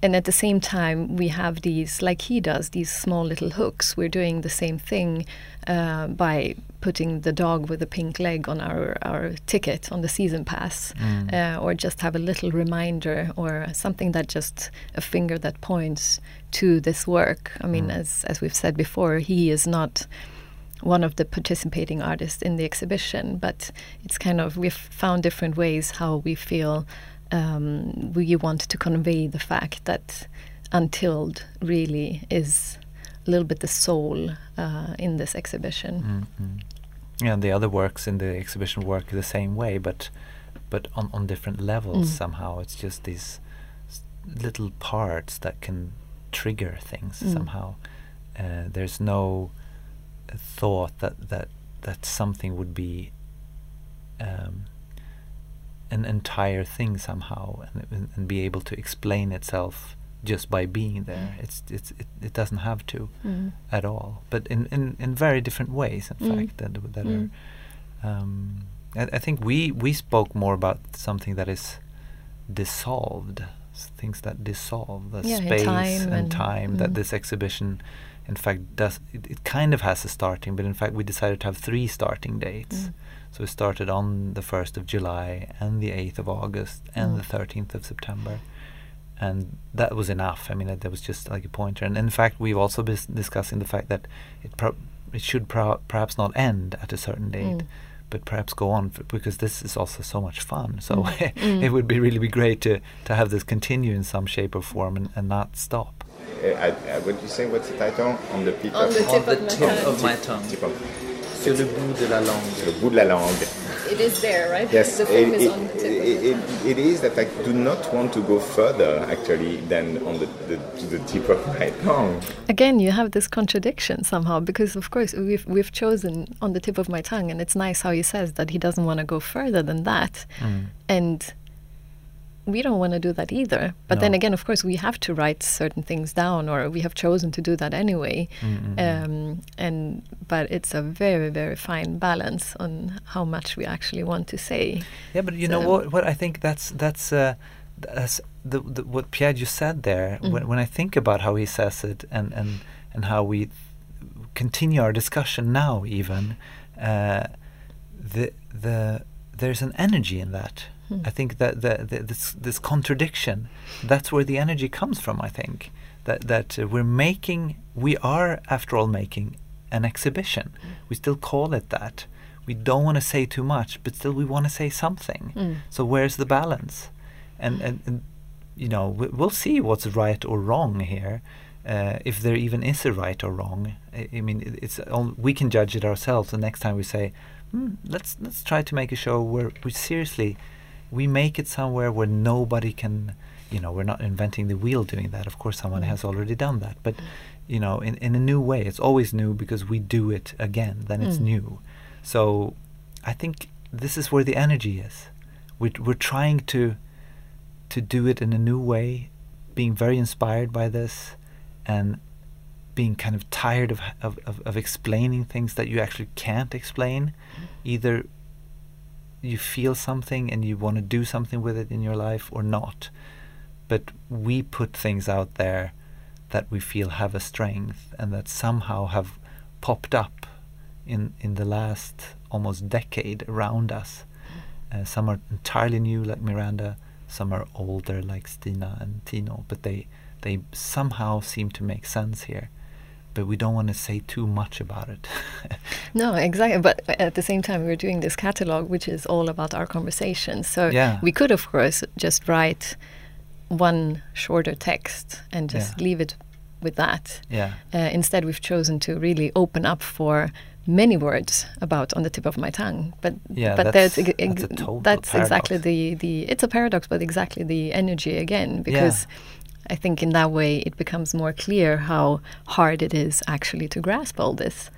and at the same time, we have these, like he does, these small little hooks. We're doing the same thing uh, by putting the dog with a pink leg on our, our ticket on the season pass, Mm. uh, or just have a little reminder or something that just a finger that points to this work. I mean, Mm. as as we've said before, he is not one of the participating artists in the exhibition, but it's kind of we've found different ways how we feel um, we want to convey the fact that Untilled really is a little bit the soul uh, in this exhibition. Mm, mm. Yeah, and the other works in the exhibition work the same way, but but on, on different levels Mm. somehow. It's just these little parts that can trigger things Mm. somehow. Uh, there's no thought that that that something would be um, an entire thing somehow and, and, and be able to explain itself just by being there. It's it's it, it doesn't have to Mm. at all, but in, in, in very different ways. In Mm. fact, that that Mm. are. Um, I, I think we we spoke more about something that is dissolved, things that dissolve, the Yeah, space time and, and- time mm. that this exhibition, in fact, does. It, it kind of has a starting, but in fact, we decided to have three starting dates. So we started on the first of July and the eighth of August and Mm. the thirteenth of September and that was enough. I mean, that, that was just like a pointer. And in fact, we've also been discussing the fact that it pro- it should pro- perhaps not end at a certain date, Mm. but perhaps go on f- because this is also so much fun. So Mm. Mm. it would be really be great to to have this continue in some shape or form and, and not stop. Uh, I, I, what you say? What's the title? On the tip On of the tip the of my tip tongue. of my tongue. tip of. Sur le bout de la langue. Sur le bout de la langue. It is there, right? Yes, the it, film is it, on the tip it, it, it is that I do not want to go further actually than on the, the, to the tip of my tongue. Again, you have this contradiction somehow because, of course, we've we've chosen on the tip of my tongue, and it's nice how he says that he doesn't want to go further than that, Mm. and we don't want to do that either. But then again, of course, we have to write certain things down, or we have chosen to do that anyway. Um, and but it's a very very fine balance on how much we actually want to say. Yeah, but you know what? What I think that's that's uh, that's the, the what Pierre just said there. When, when I think about how he says it and and and how we continue our discussion now, even uh, the the there's an energy in that. I think that the, the this this contradiction that's where the energy comes from. I think that that uh, we're making we are after all making an exhibition. We still call it that. We don't want to say too much, but still we want to say something. Mm. So where's the balance? And and, and you know we, we'll see what's right or wrong here. Uh, if there even is a right or wrong, I, I mean, it, it's on, we can judge it ourselves. The next time we say, hmm, let's let's try to make a show where we seriously we make it somewhere where nobody can you know we're not inventing the wheel doing that. Of course someone has mm. already done that. But mm. you know in, in a new way it's always new because we do it again then it's Mm. new. So i think this is where the energy is. We're, we're trying to to do it in a new way being very inspired by this and being kind of tired of, of, of, of explaining things that you actually can't explain mm. either you feel something and you want to do something with it in your life or not. But we put things out there that we feel have a strength and that somehow have popped up in, in the last almost decade around us. Uh, some are entirely new, like Miranda. Some are older, like Stina and Tino. But they they somehow seem to make sense here. But we don't want to say too much about it. No, exactly. But at the same time, we're doing this catalog, which is all about our conversations. So Yeah. we could, of course, just write one shorter text and just Yeah. leave it with that. yeah. Uh, instead, we've chosen to really open up for many words about on the tip of my tongue. But Yeah, but that's- there's ex- that's a total that's exactly the the it's a paradox, but exactly the energy again because. I think in that way it becomes more clear how hard it is actually to grasp all this,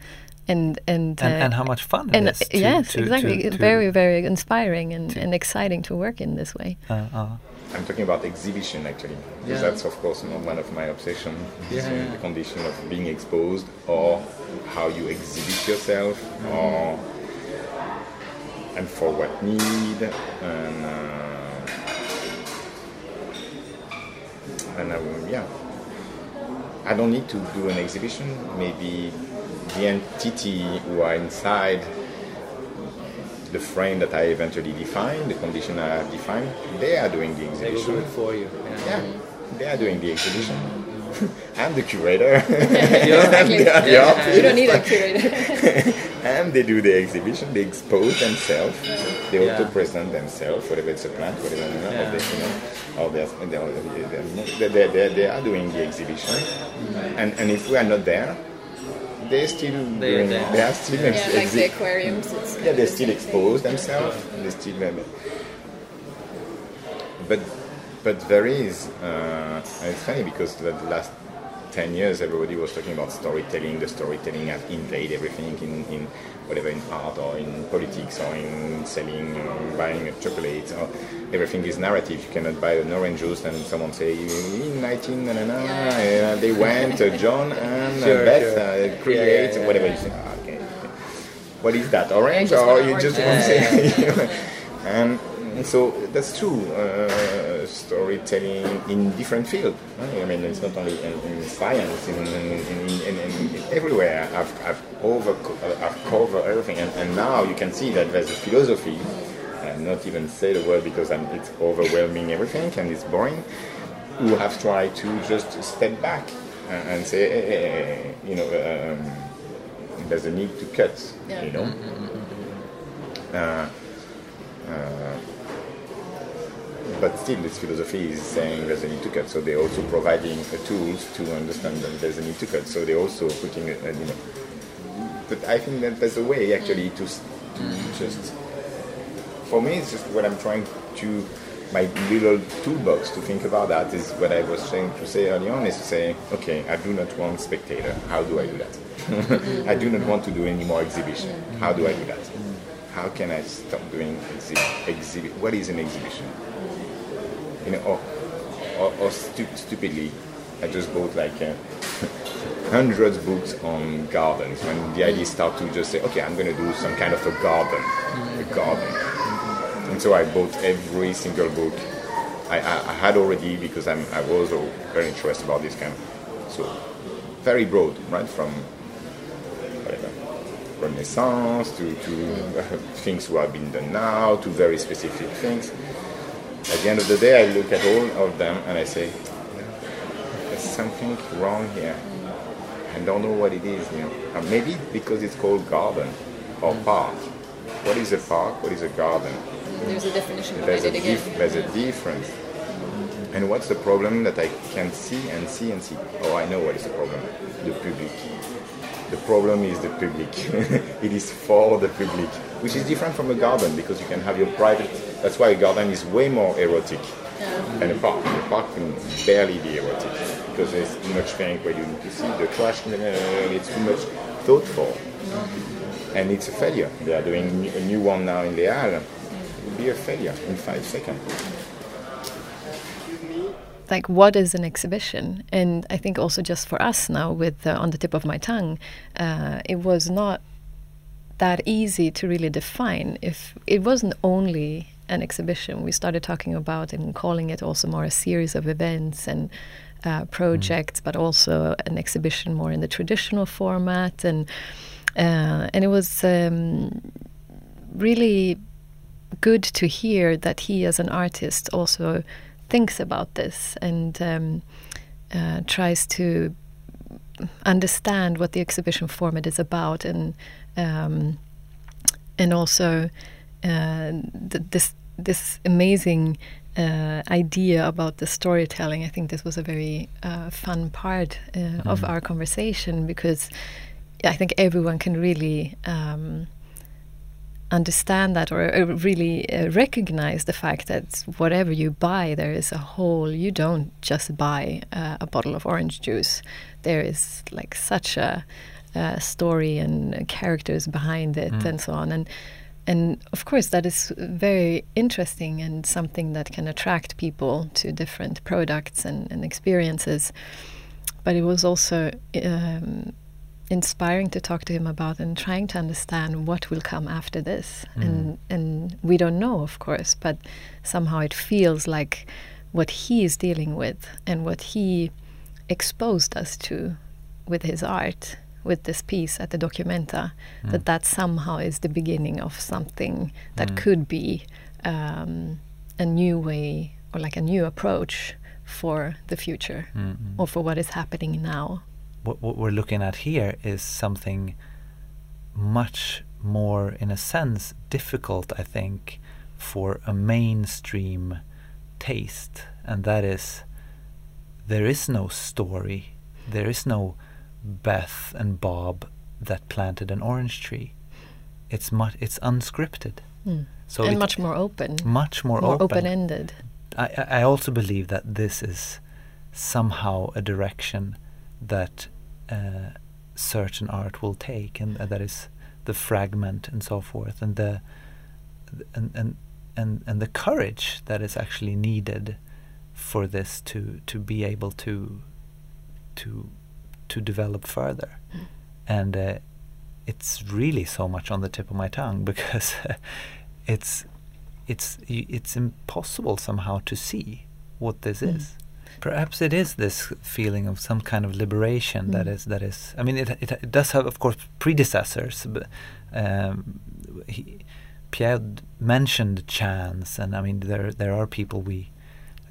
and and And, uh, and how much fun it and is. uh, to- yes, to- exactly, to- to- very very inspiring and, and exciting to work in this way. Uh, uh, I'm talking about exhibition actually, because Yeah. that's of course not one of my obsession. is, Yeah, uh, yeah. The condition of being exposed, or how you exhibit yourself, or and for what need, and and um, yeah. I don't need to do an exhibition. Maybe the entity who are inside the frame that I eventually define, the condition I have defined, they are doing the They will do exhibition. it for you. Yeah, they are doing the exhibition. I'm the curator. Exactly. They are the You don't need a curator. and they do the exhibition. They expose themselves. They Yeah. also present themselves, whatever it's a plant, whatever you know, Yeah. or they, you know, or they're, they're, they're, they're, they're, they are doing the exhibition. Mm-hmm. And and if we are not there, they're still They're doing. They are still yeah, ex- like the aquariums. Yeah, they still expose themselves. They still, but but there is. Uh, and it's funny because the last ten years, everybody was talking about storytelling. The storytelling has invaded everything in, in whatever in art or in politics or in selling, or buying a chocolate or everything is narrative. You cannot buy an orange juice and someone say in 19 na, na, na, uh, they went uh, John and uh, Sure, Beth sure. uh, create Yeah, yeah, whatever yeah. you say. Ah, okay. What is that orange or you just want to say? and so that's true. Uh, storytelling in different fields. I mean, it's not only in, in science, in, in, in, in, in everywhere. I've, I've over, I've covered everything, and, and now you can see that there's a philosophy. I'm not even say the word because I'm, it's overwhelming everything and it's boring. Who have tried to just step back and, and say, hey, hey, hey, you know, um, there's a need to cut. Yeah. You know. Uh, uh, but still, this philosophy is saying there's a need to cut. So they're also providing uh, tools to understand that there's a need to cut. So they're also putting, a, a, you know, but I think that there's a way actually to, to just. For me, it's just what I'm trying to. My little toolbox to think about that is what I was trying to say early on is to say, okay, I do not want spectator. How do I do that? I do not want to do any more exhibition. How do I do that? How can I stop doing exhi- exhibit? What is an exhibition? You know, or, or, or stu- stupidly, I just bought like uh, hundreds books on gardens. When the idea started to just say, okay, I'm going to do some kind of a garden, a garden. And so I bought every single book I, I, I had already because I'm, I was very interested about this kind of, so very broad, right? From Renaissance to, to things who have been done now to very specific things. At the end of the day, I look at all of them and I say, there's something wrong here. I don't know what it is. You know, Uh, maybe because it's called garden or park. What is a park? What is a garden? There's a definition There's a, again. there's a difference. And what's the problem that I can see and see and see? Oh, I know what is the problem. The public. The problem is the public. it is for the public, which is different from a garden because you can have your private. That's why a garden is way more erotic than a park. A park can barely be erotic because there's too much thing where you need to see the trash. uh, It's too much thoughtful, and it's a failure. They are doing a new one now in the Halles. It will be a failure in five seconds. like what is an exhibition and i think also just for us now with uh, on the tip of my tongue uh, it was not that easy to really define. If it wasn't only an exhibition we started talking about and calling it also more a series of events and uh, projects but also an exhibition more in the traditional format. And uh, and it was um, really good to hear that he as an artist also thinks about this and um, uh, tries to understand what the exhibition format is about and um, and also uh, th- this this amazing uh, idea about the storytelling. I think this was a very uh, fun part uh, of our conversation because I think everyone can really um, understand that or uh, really uh, recognize the fact that whatever you buy, there is a whole. You don't just buy uh, a bottle of orange juice. There is like such a, uh story and characters behind it, and so on. And and of course, that is very interesting and something that can attract people to different products and, and experiences. But it was also um, inspiring to talk to him about and trying to understand what will come after this. And and we don't know, of course, but somehow it feels like what he is dealing with and what he exposed us to with his art, with this piece at the Documenta, mm. that that somehow is the beginning of something that mm. could be um, a new way or like a new approach for the future mm-hmm. or for what is happening now. what, what we're looking at here is something much more, in a sense, difficult, I think, for a mainstream taste, and that is there is no story, there is no Beth and Bob that planted an orange tree. It's much, it's unscripted. So and much more open, much more, more open. open-ended. I, I I also believe that this is somehow a direction that uh, certain art will take, and uh, that is the fragment and so forth, and the and and and, and the courage that is actually needed for this to to be able to to to develop further, and uh, it's really so much on the tip of my tongue because it's it's it's impossible somehow to see what this is. Perhaps it is this feeling of some kind of liberation that is that is. I mean, it it, it does have, of course, predecessors. But um, he, Pierre mentioned chance, and I mean, there there are people we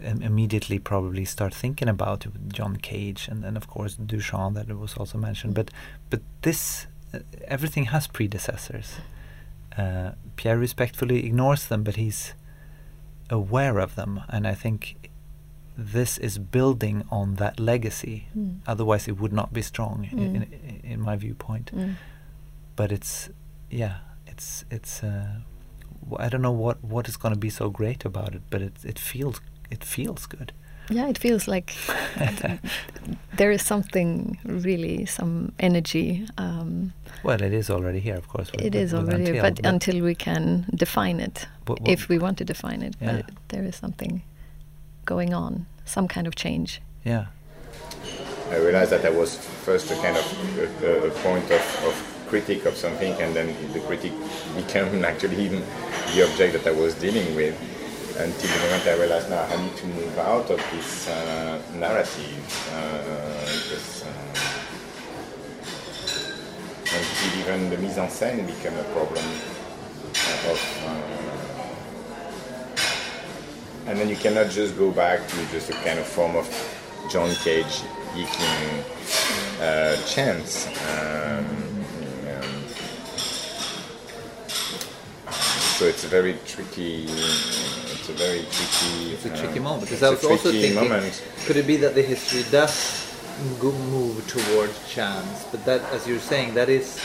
immediately probably start thinking about John Cage, and then of course Duchamp that was also mentioned. But but this uh, everything has predecessors. Uh, Pierre respectfully ignores them, but he's aware of them, and I think this is building on that legacy. Mm. Otherwise, it would not be strong, Mm. in, in, in my viewpoint. Mm. but it's yeah, it's it's. Uh, I don't know what what is going to be so great about it, but it it feels it feels good. Yeah, it feels like there is something really, some energy. Um, Well, it is already here, of course. with- it with- already, Until, but until we can define it, What- what- if we want to define it, Yeah. but there is something going on, some kind of change. yeah, I realized that I was first a kind of a, a point of, of critic of something, and then the critic became actually even the object that I was dealing with. Until the moment I realized now I need to move out of this uh, narrative. Uh, this, uh, until even the mise en scène became a problem uh, of. And then you cannot just go back to just a kind of form of John Cage I Ching uh, chants. Um, um, so it's a very tricky. It's a very tricky. It's a uh, tricky moment because I was also thinking, moment. could it be that the history does move towards chance? But that, as you're saying, that is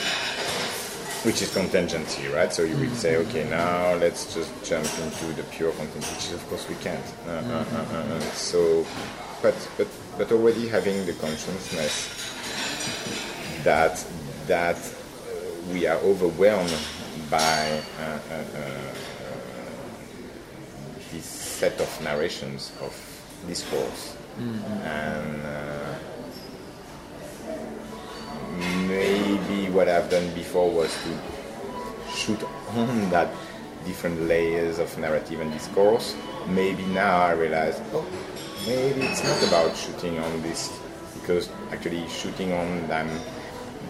which is contingency, right? So you would say, Mm-hmm. okay, now let's just jump into the pure contingency, which of course we can't. Uh, uh, uh, uh, uh, so, but but but already having the consciousness that that we are overwhelmed by uh, uh, uh, set of narrations of discourse and. Uh, maybe what I've done before was to shoot on that different layers of narrative and discourse. Maybe now I realize, oh, maybe it's not about shooting on this, because actually shooting on them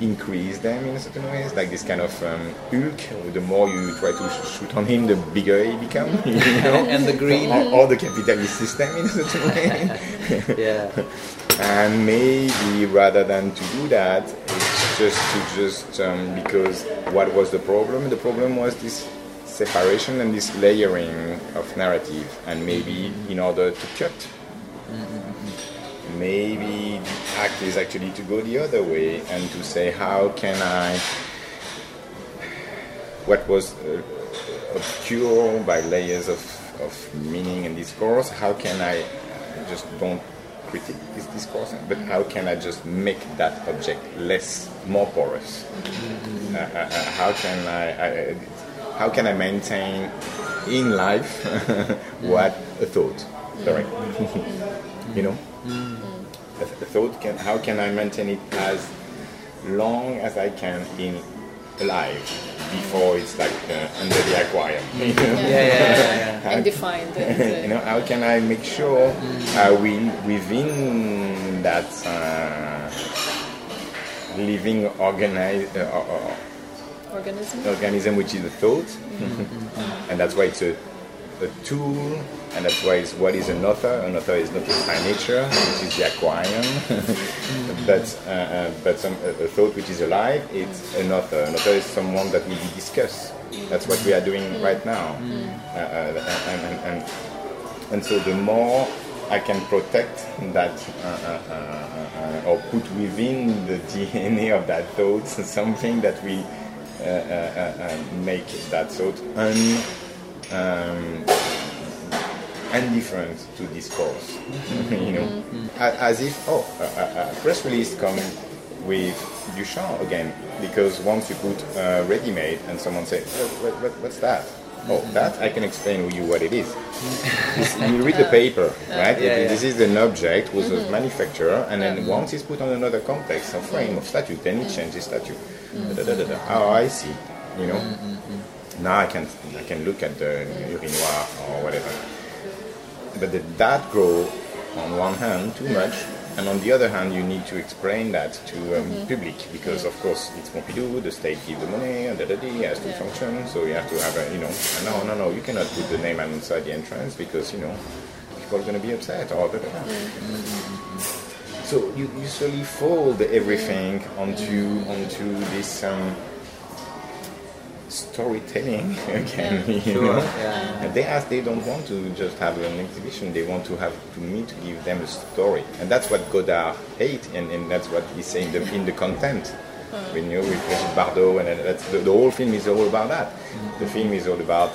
increase them in a certain ways, like this kind of um, Hulk. The more you try to sh- shoot on him, the bigger he becomes. You know? And the green. or, or the capitalist system in a certain way. yeah. and maybe rather than to do that it's just to just um, because what was the problem the problem was this separation and this layering of narrative and maybe in order to cut maybe the act is actually to go the other way and to say how can i what was uh, obscure by layers of, of meaning and discourse how can i just don't critique this discourse, but how can I just make that object less, more porous? Uh, uh, uh, how can I, I, how can I maintain in life what a thought? Sorry, you know, a, a thought can. How can I maintain it as long as I can in alive before it's like uh, under the aquarium? you know? Yeah, yeah, yeah, yeah. and defined. And, uh, you know, how can I make sure uh, we within that uh, living organize, uh, uh, organism. organism, which is the thought, and that's why it's a, a tool, and that's why it's what is an author. An author is not by nature, which is the aquarium, but uh, uh, but some, a, a thought which is alive, it's an author. An author is someone that will be discussed. That's what we are doing right now, uh, uh, and, and, and and so the more I can protect that uh, uh, uh, uh, or put within the DNA of that thought something that will uh, uh, uh, uh, make that thought un, um, indifferent to discourse. you know, mm-hmm. A- as if oh, a, a, press release come with Duchamp again because once you put uh, ready-made and someone says, what, what, what, what's that? Oh, mm-hmm. that I can explain to you what it is. You read the paper, right? Yeah, It- This is an object was a mm-hmm. manufacturer, and then once it's put on another context, a frame of statute, then it changes statute. Da, da, da, da. Oh, I see. You know. Now I can I can look at the urinoir or whatever. But the, that grow on one hand too much, and on the other hand you need to explain that to um, public because of course it's Pompidou, the state give the money, and da da da, it has to function. So you have to have a you know no no no you cannot put the name inside the entrance because you know people are going to be upset or da da da. So you usually fold everything onto onto this. Um, storytelling again you Sure, know yeah. and they ask they don't want to just have an exhibition they want to have to me to give them a story and that's what godard hate and, and that's what he's saying the, in the content hmm. We knew with Brigitte Bardot, and that's the, the whole film is all about that. The mm-hmm. film is all about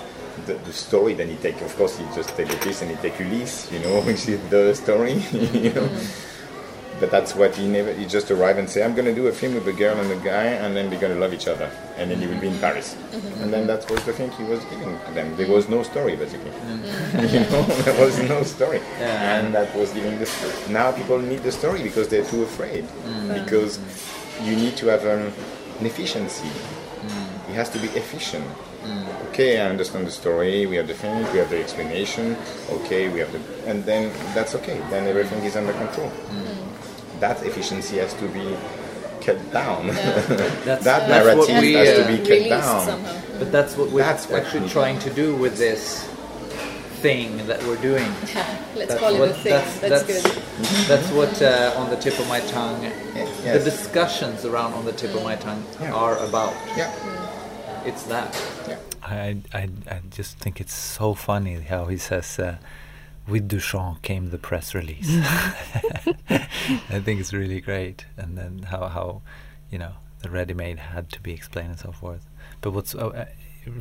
the, the story. Then he take, of course, he just take a piece and he take Ulysse, you know, which is the story, you know. Hmm. But that's what he never. He just arrive and say, "I'm going to do a film with a girl and a guy, and then they're going to love each other, and then he will be in Paris." Mm-hmm. And then that was the thing he was giving to them. There was no story, basically. Mm. you know, there was no story, Yeah. and that was giving the story. Now people need the story because they're too afraid, mm. because you need to have um, an efficiency. Mm. It has to be efficient. Okay, I understand the story. We have the thing. We have the explanation. Okay, we have the, and then that's okay. Then everything is under control. That efficiency has to be cut down. That's, that that's narrative what we, has to uh, be cut Released down. somehow. But that's what we're That's actually we- trying to do with this thing that we're doing. Let's That's call it what- a thing. that's- That's, that's- good. That's what uh, on the tip of my tongue. yes. The discussions around on the tip of my tongue Yeah. are about. Yeah, It's that. yeah. I, I, I just think it's so funny how he says, uh, with Duchamp came the press release. I think it's really great. And then how, how you know, the ready made had to be explained and so forth. But what's uh, uh,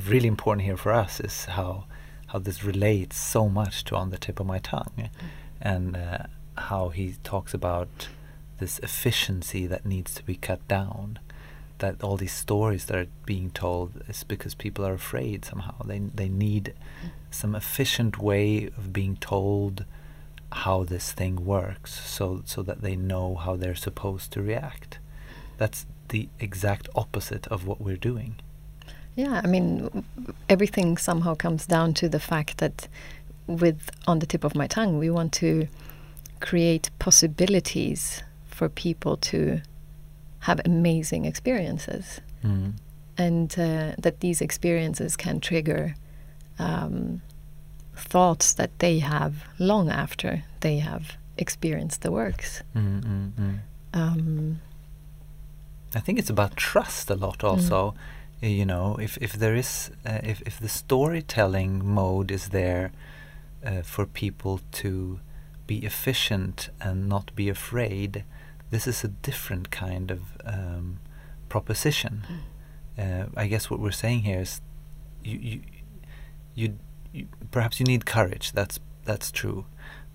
really important here for us is how, how this relates so much to On the Tip of My Tongue. And uh, how he talks about this efficiency that needs to be cut down that all these stories that are being told is because people are afraid somehow. They they need some efficient way of being told how this thing works, so so that they know how they're supposed to react. That's the exact opposite of what we're doing. Yeah, I mean, everything somehow comes down to the fact that with On the Tip of My Tongue, we want to create possibilities for people to have amazing experiences. Mm. And uh, that these experiences can trigger um, thoughts that they have long after they have experienced the works. Mm, mm, mm. Um, I think it's about trust a lot also. Uh, You know, if if there is uh, if if the storytelling mode is there uh, for people to be efficient and not be afraid, this is a different kind of um, proposition. Uh, I guess what we're saying here is, you you you, you perhaps you need courage. That's that's true,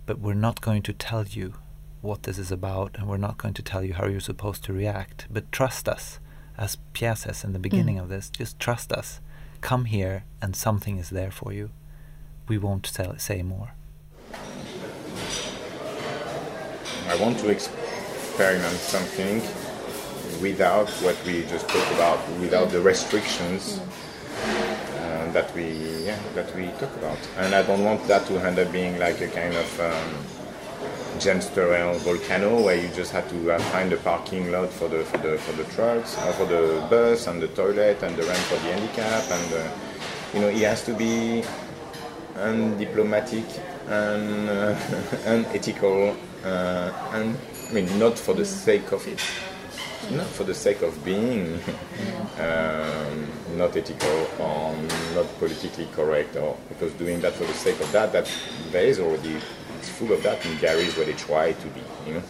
but we're not going to tell you what this is about, and we're not going to tell you how you're supposed to react. But trust us, as Pierre says in the beginning of this. Just trust us. Come here, and something is there for you. We won't tell, say more. I want to experiment something without what we just talked about, without the restrictions uh, that we yeah, that we talk about. And I don't want that to end up being like a kind of um, James Turrell volcano where you just have to uh, find a parking lot for the for the for the trucks, or for the bus and the toilet and the ramp for the handicap, and uh, you know it has to be undiplomatic and uh, unethical uh, and I mean not for the sake of it, not for the sake of being um, not ethical or not politically correct, or because doing that for the sake of that, that there is already it's full of that in galleries where they try to be, you know.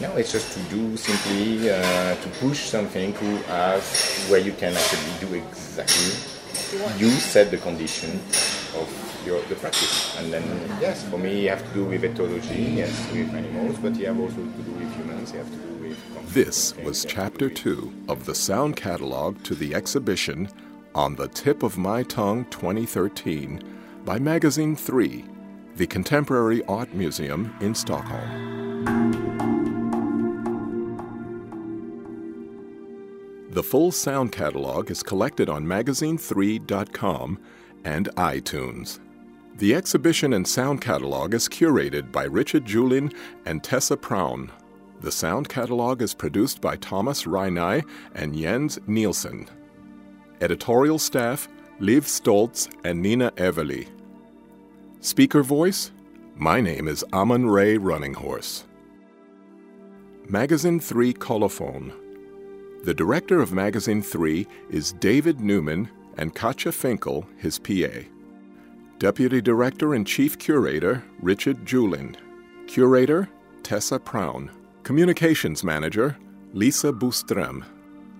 No, it's just to do simply uh, to push something to have where you can actually do exactly. You set the condition of your the practice, and then yes, for me, you have to do with ethology, yes, with animals, but you have also to do with humans. You have to do with. This was chapter two of the sound catalog to the exhibition On the Tip of My Tongue 2013 by Magasin 3, the Contemporary Art Museum in Stockholm. The full sound catalog is collected on magasin3.com and iTunes. The exhibition and sound catalog is curated by Richard Julin and Tessa Praun. The sound catalog is produced by Thomas Reinai and Jens Nielsen. Editorial staff Liv Stoltz and Nina Everly. Speaker voice My name is Amon Ray Running Horse. Magasin 3 Colophon. The director of Magasin 3 is David Neuman and Katja Finkel, his PA. Deputy Director and Chief Curator Richard Julin. Curator Tessa Praun. Communications Manager Lisa Bustrem.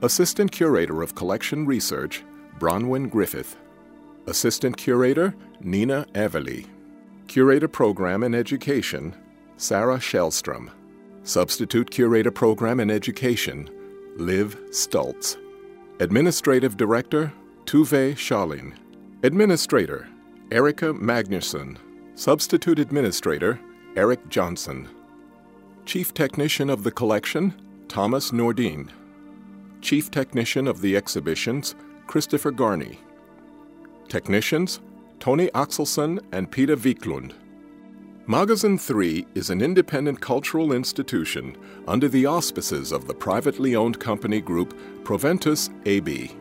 Assistant Curator of Collection Research, Bronwyn Griffith. Assistant Curator, Nina Everly. Curator Program in Education, Sarah Shellstrom. Substitute Curator Program in Education, Liv Stultz. Administrative Director, Tuve Shalin. Administrator, Erica Magnuson. Substitute Administrator, Eric Johnson. Chief Technician of the Collection, Thomas Nordine. Chief Technician of the Exhibitions, Christopher Garney. Technicians, Tony Axelson and Peter Wiklund. Magasin 3 is an independent cultural institution under the auspices of the privately owned company group Proventus AB.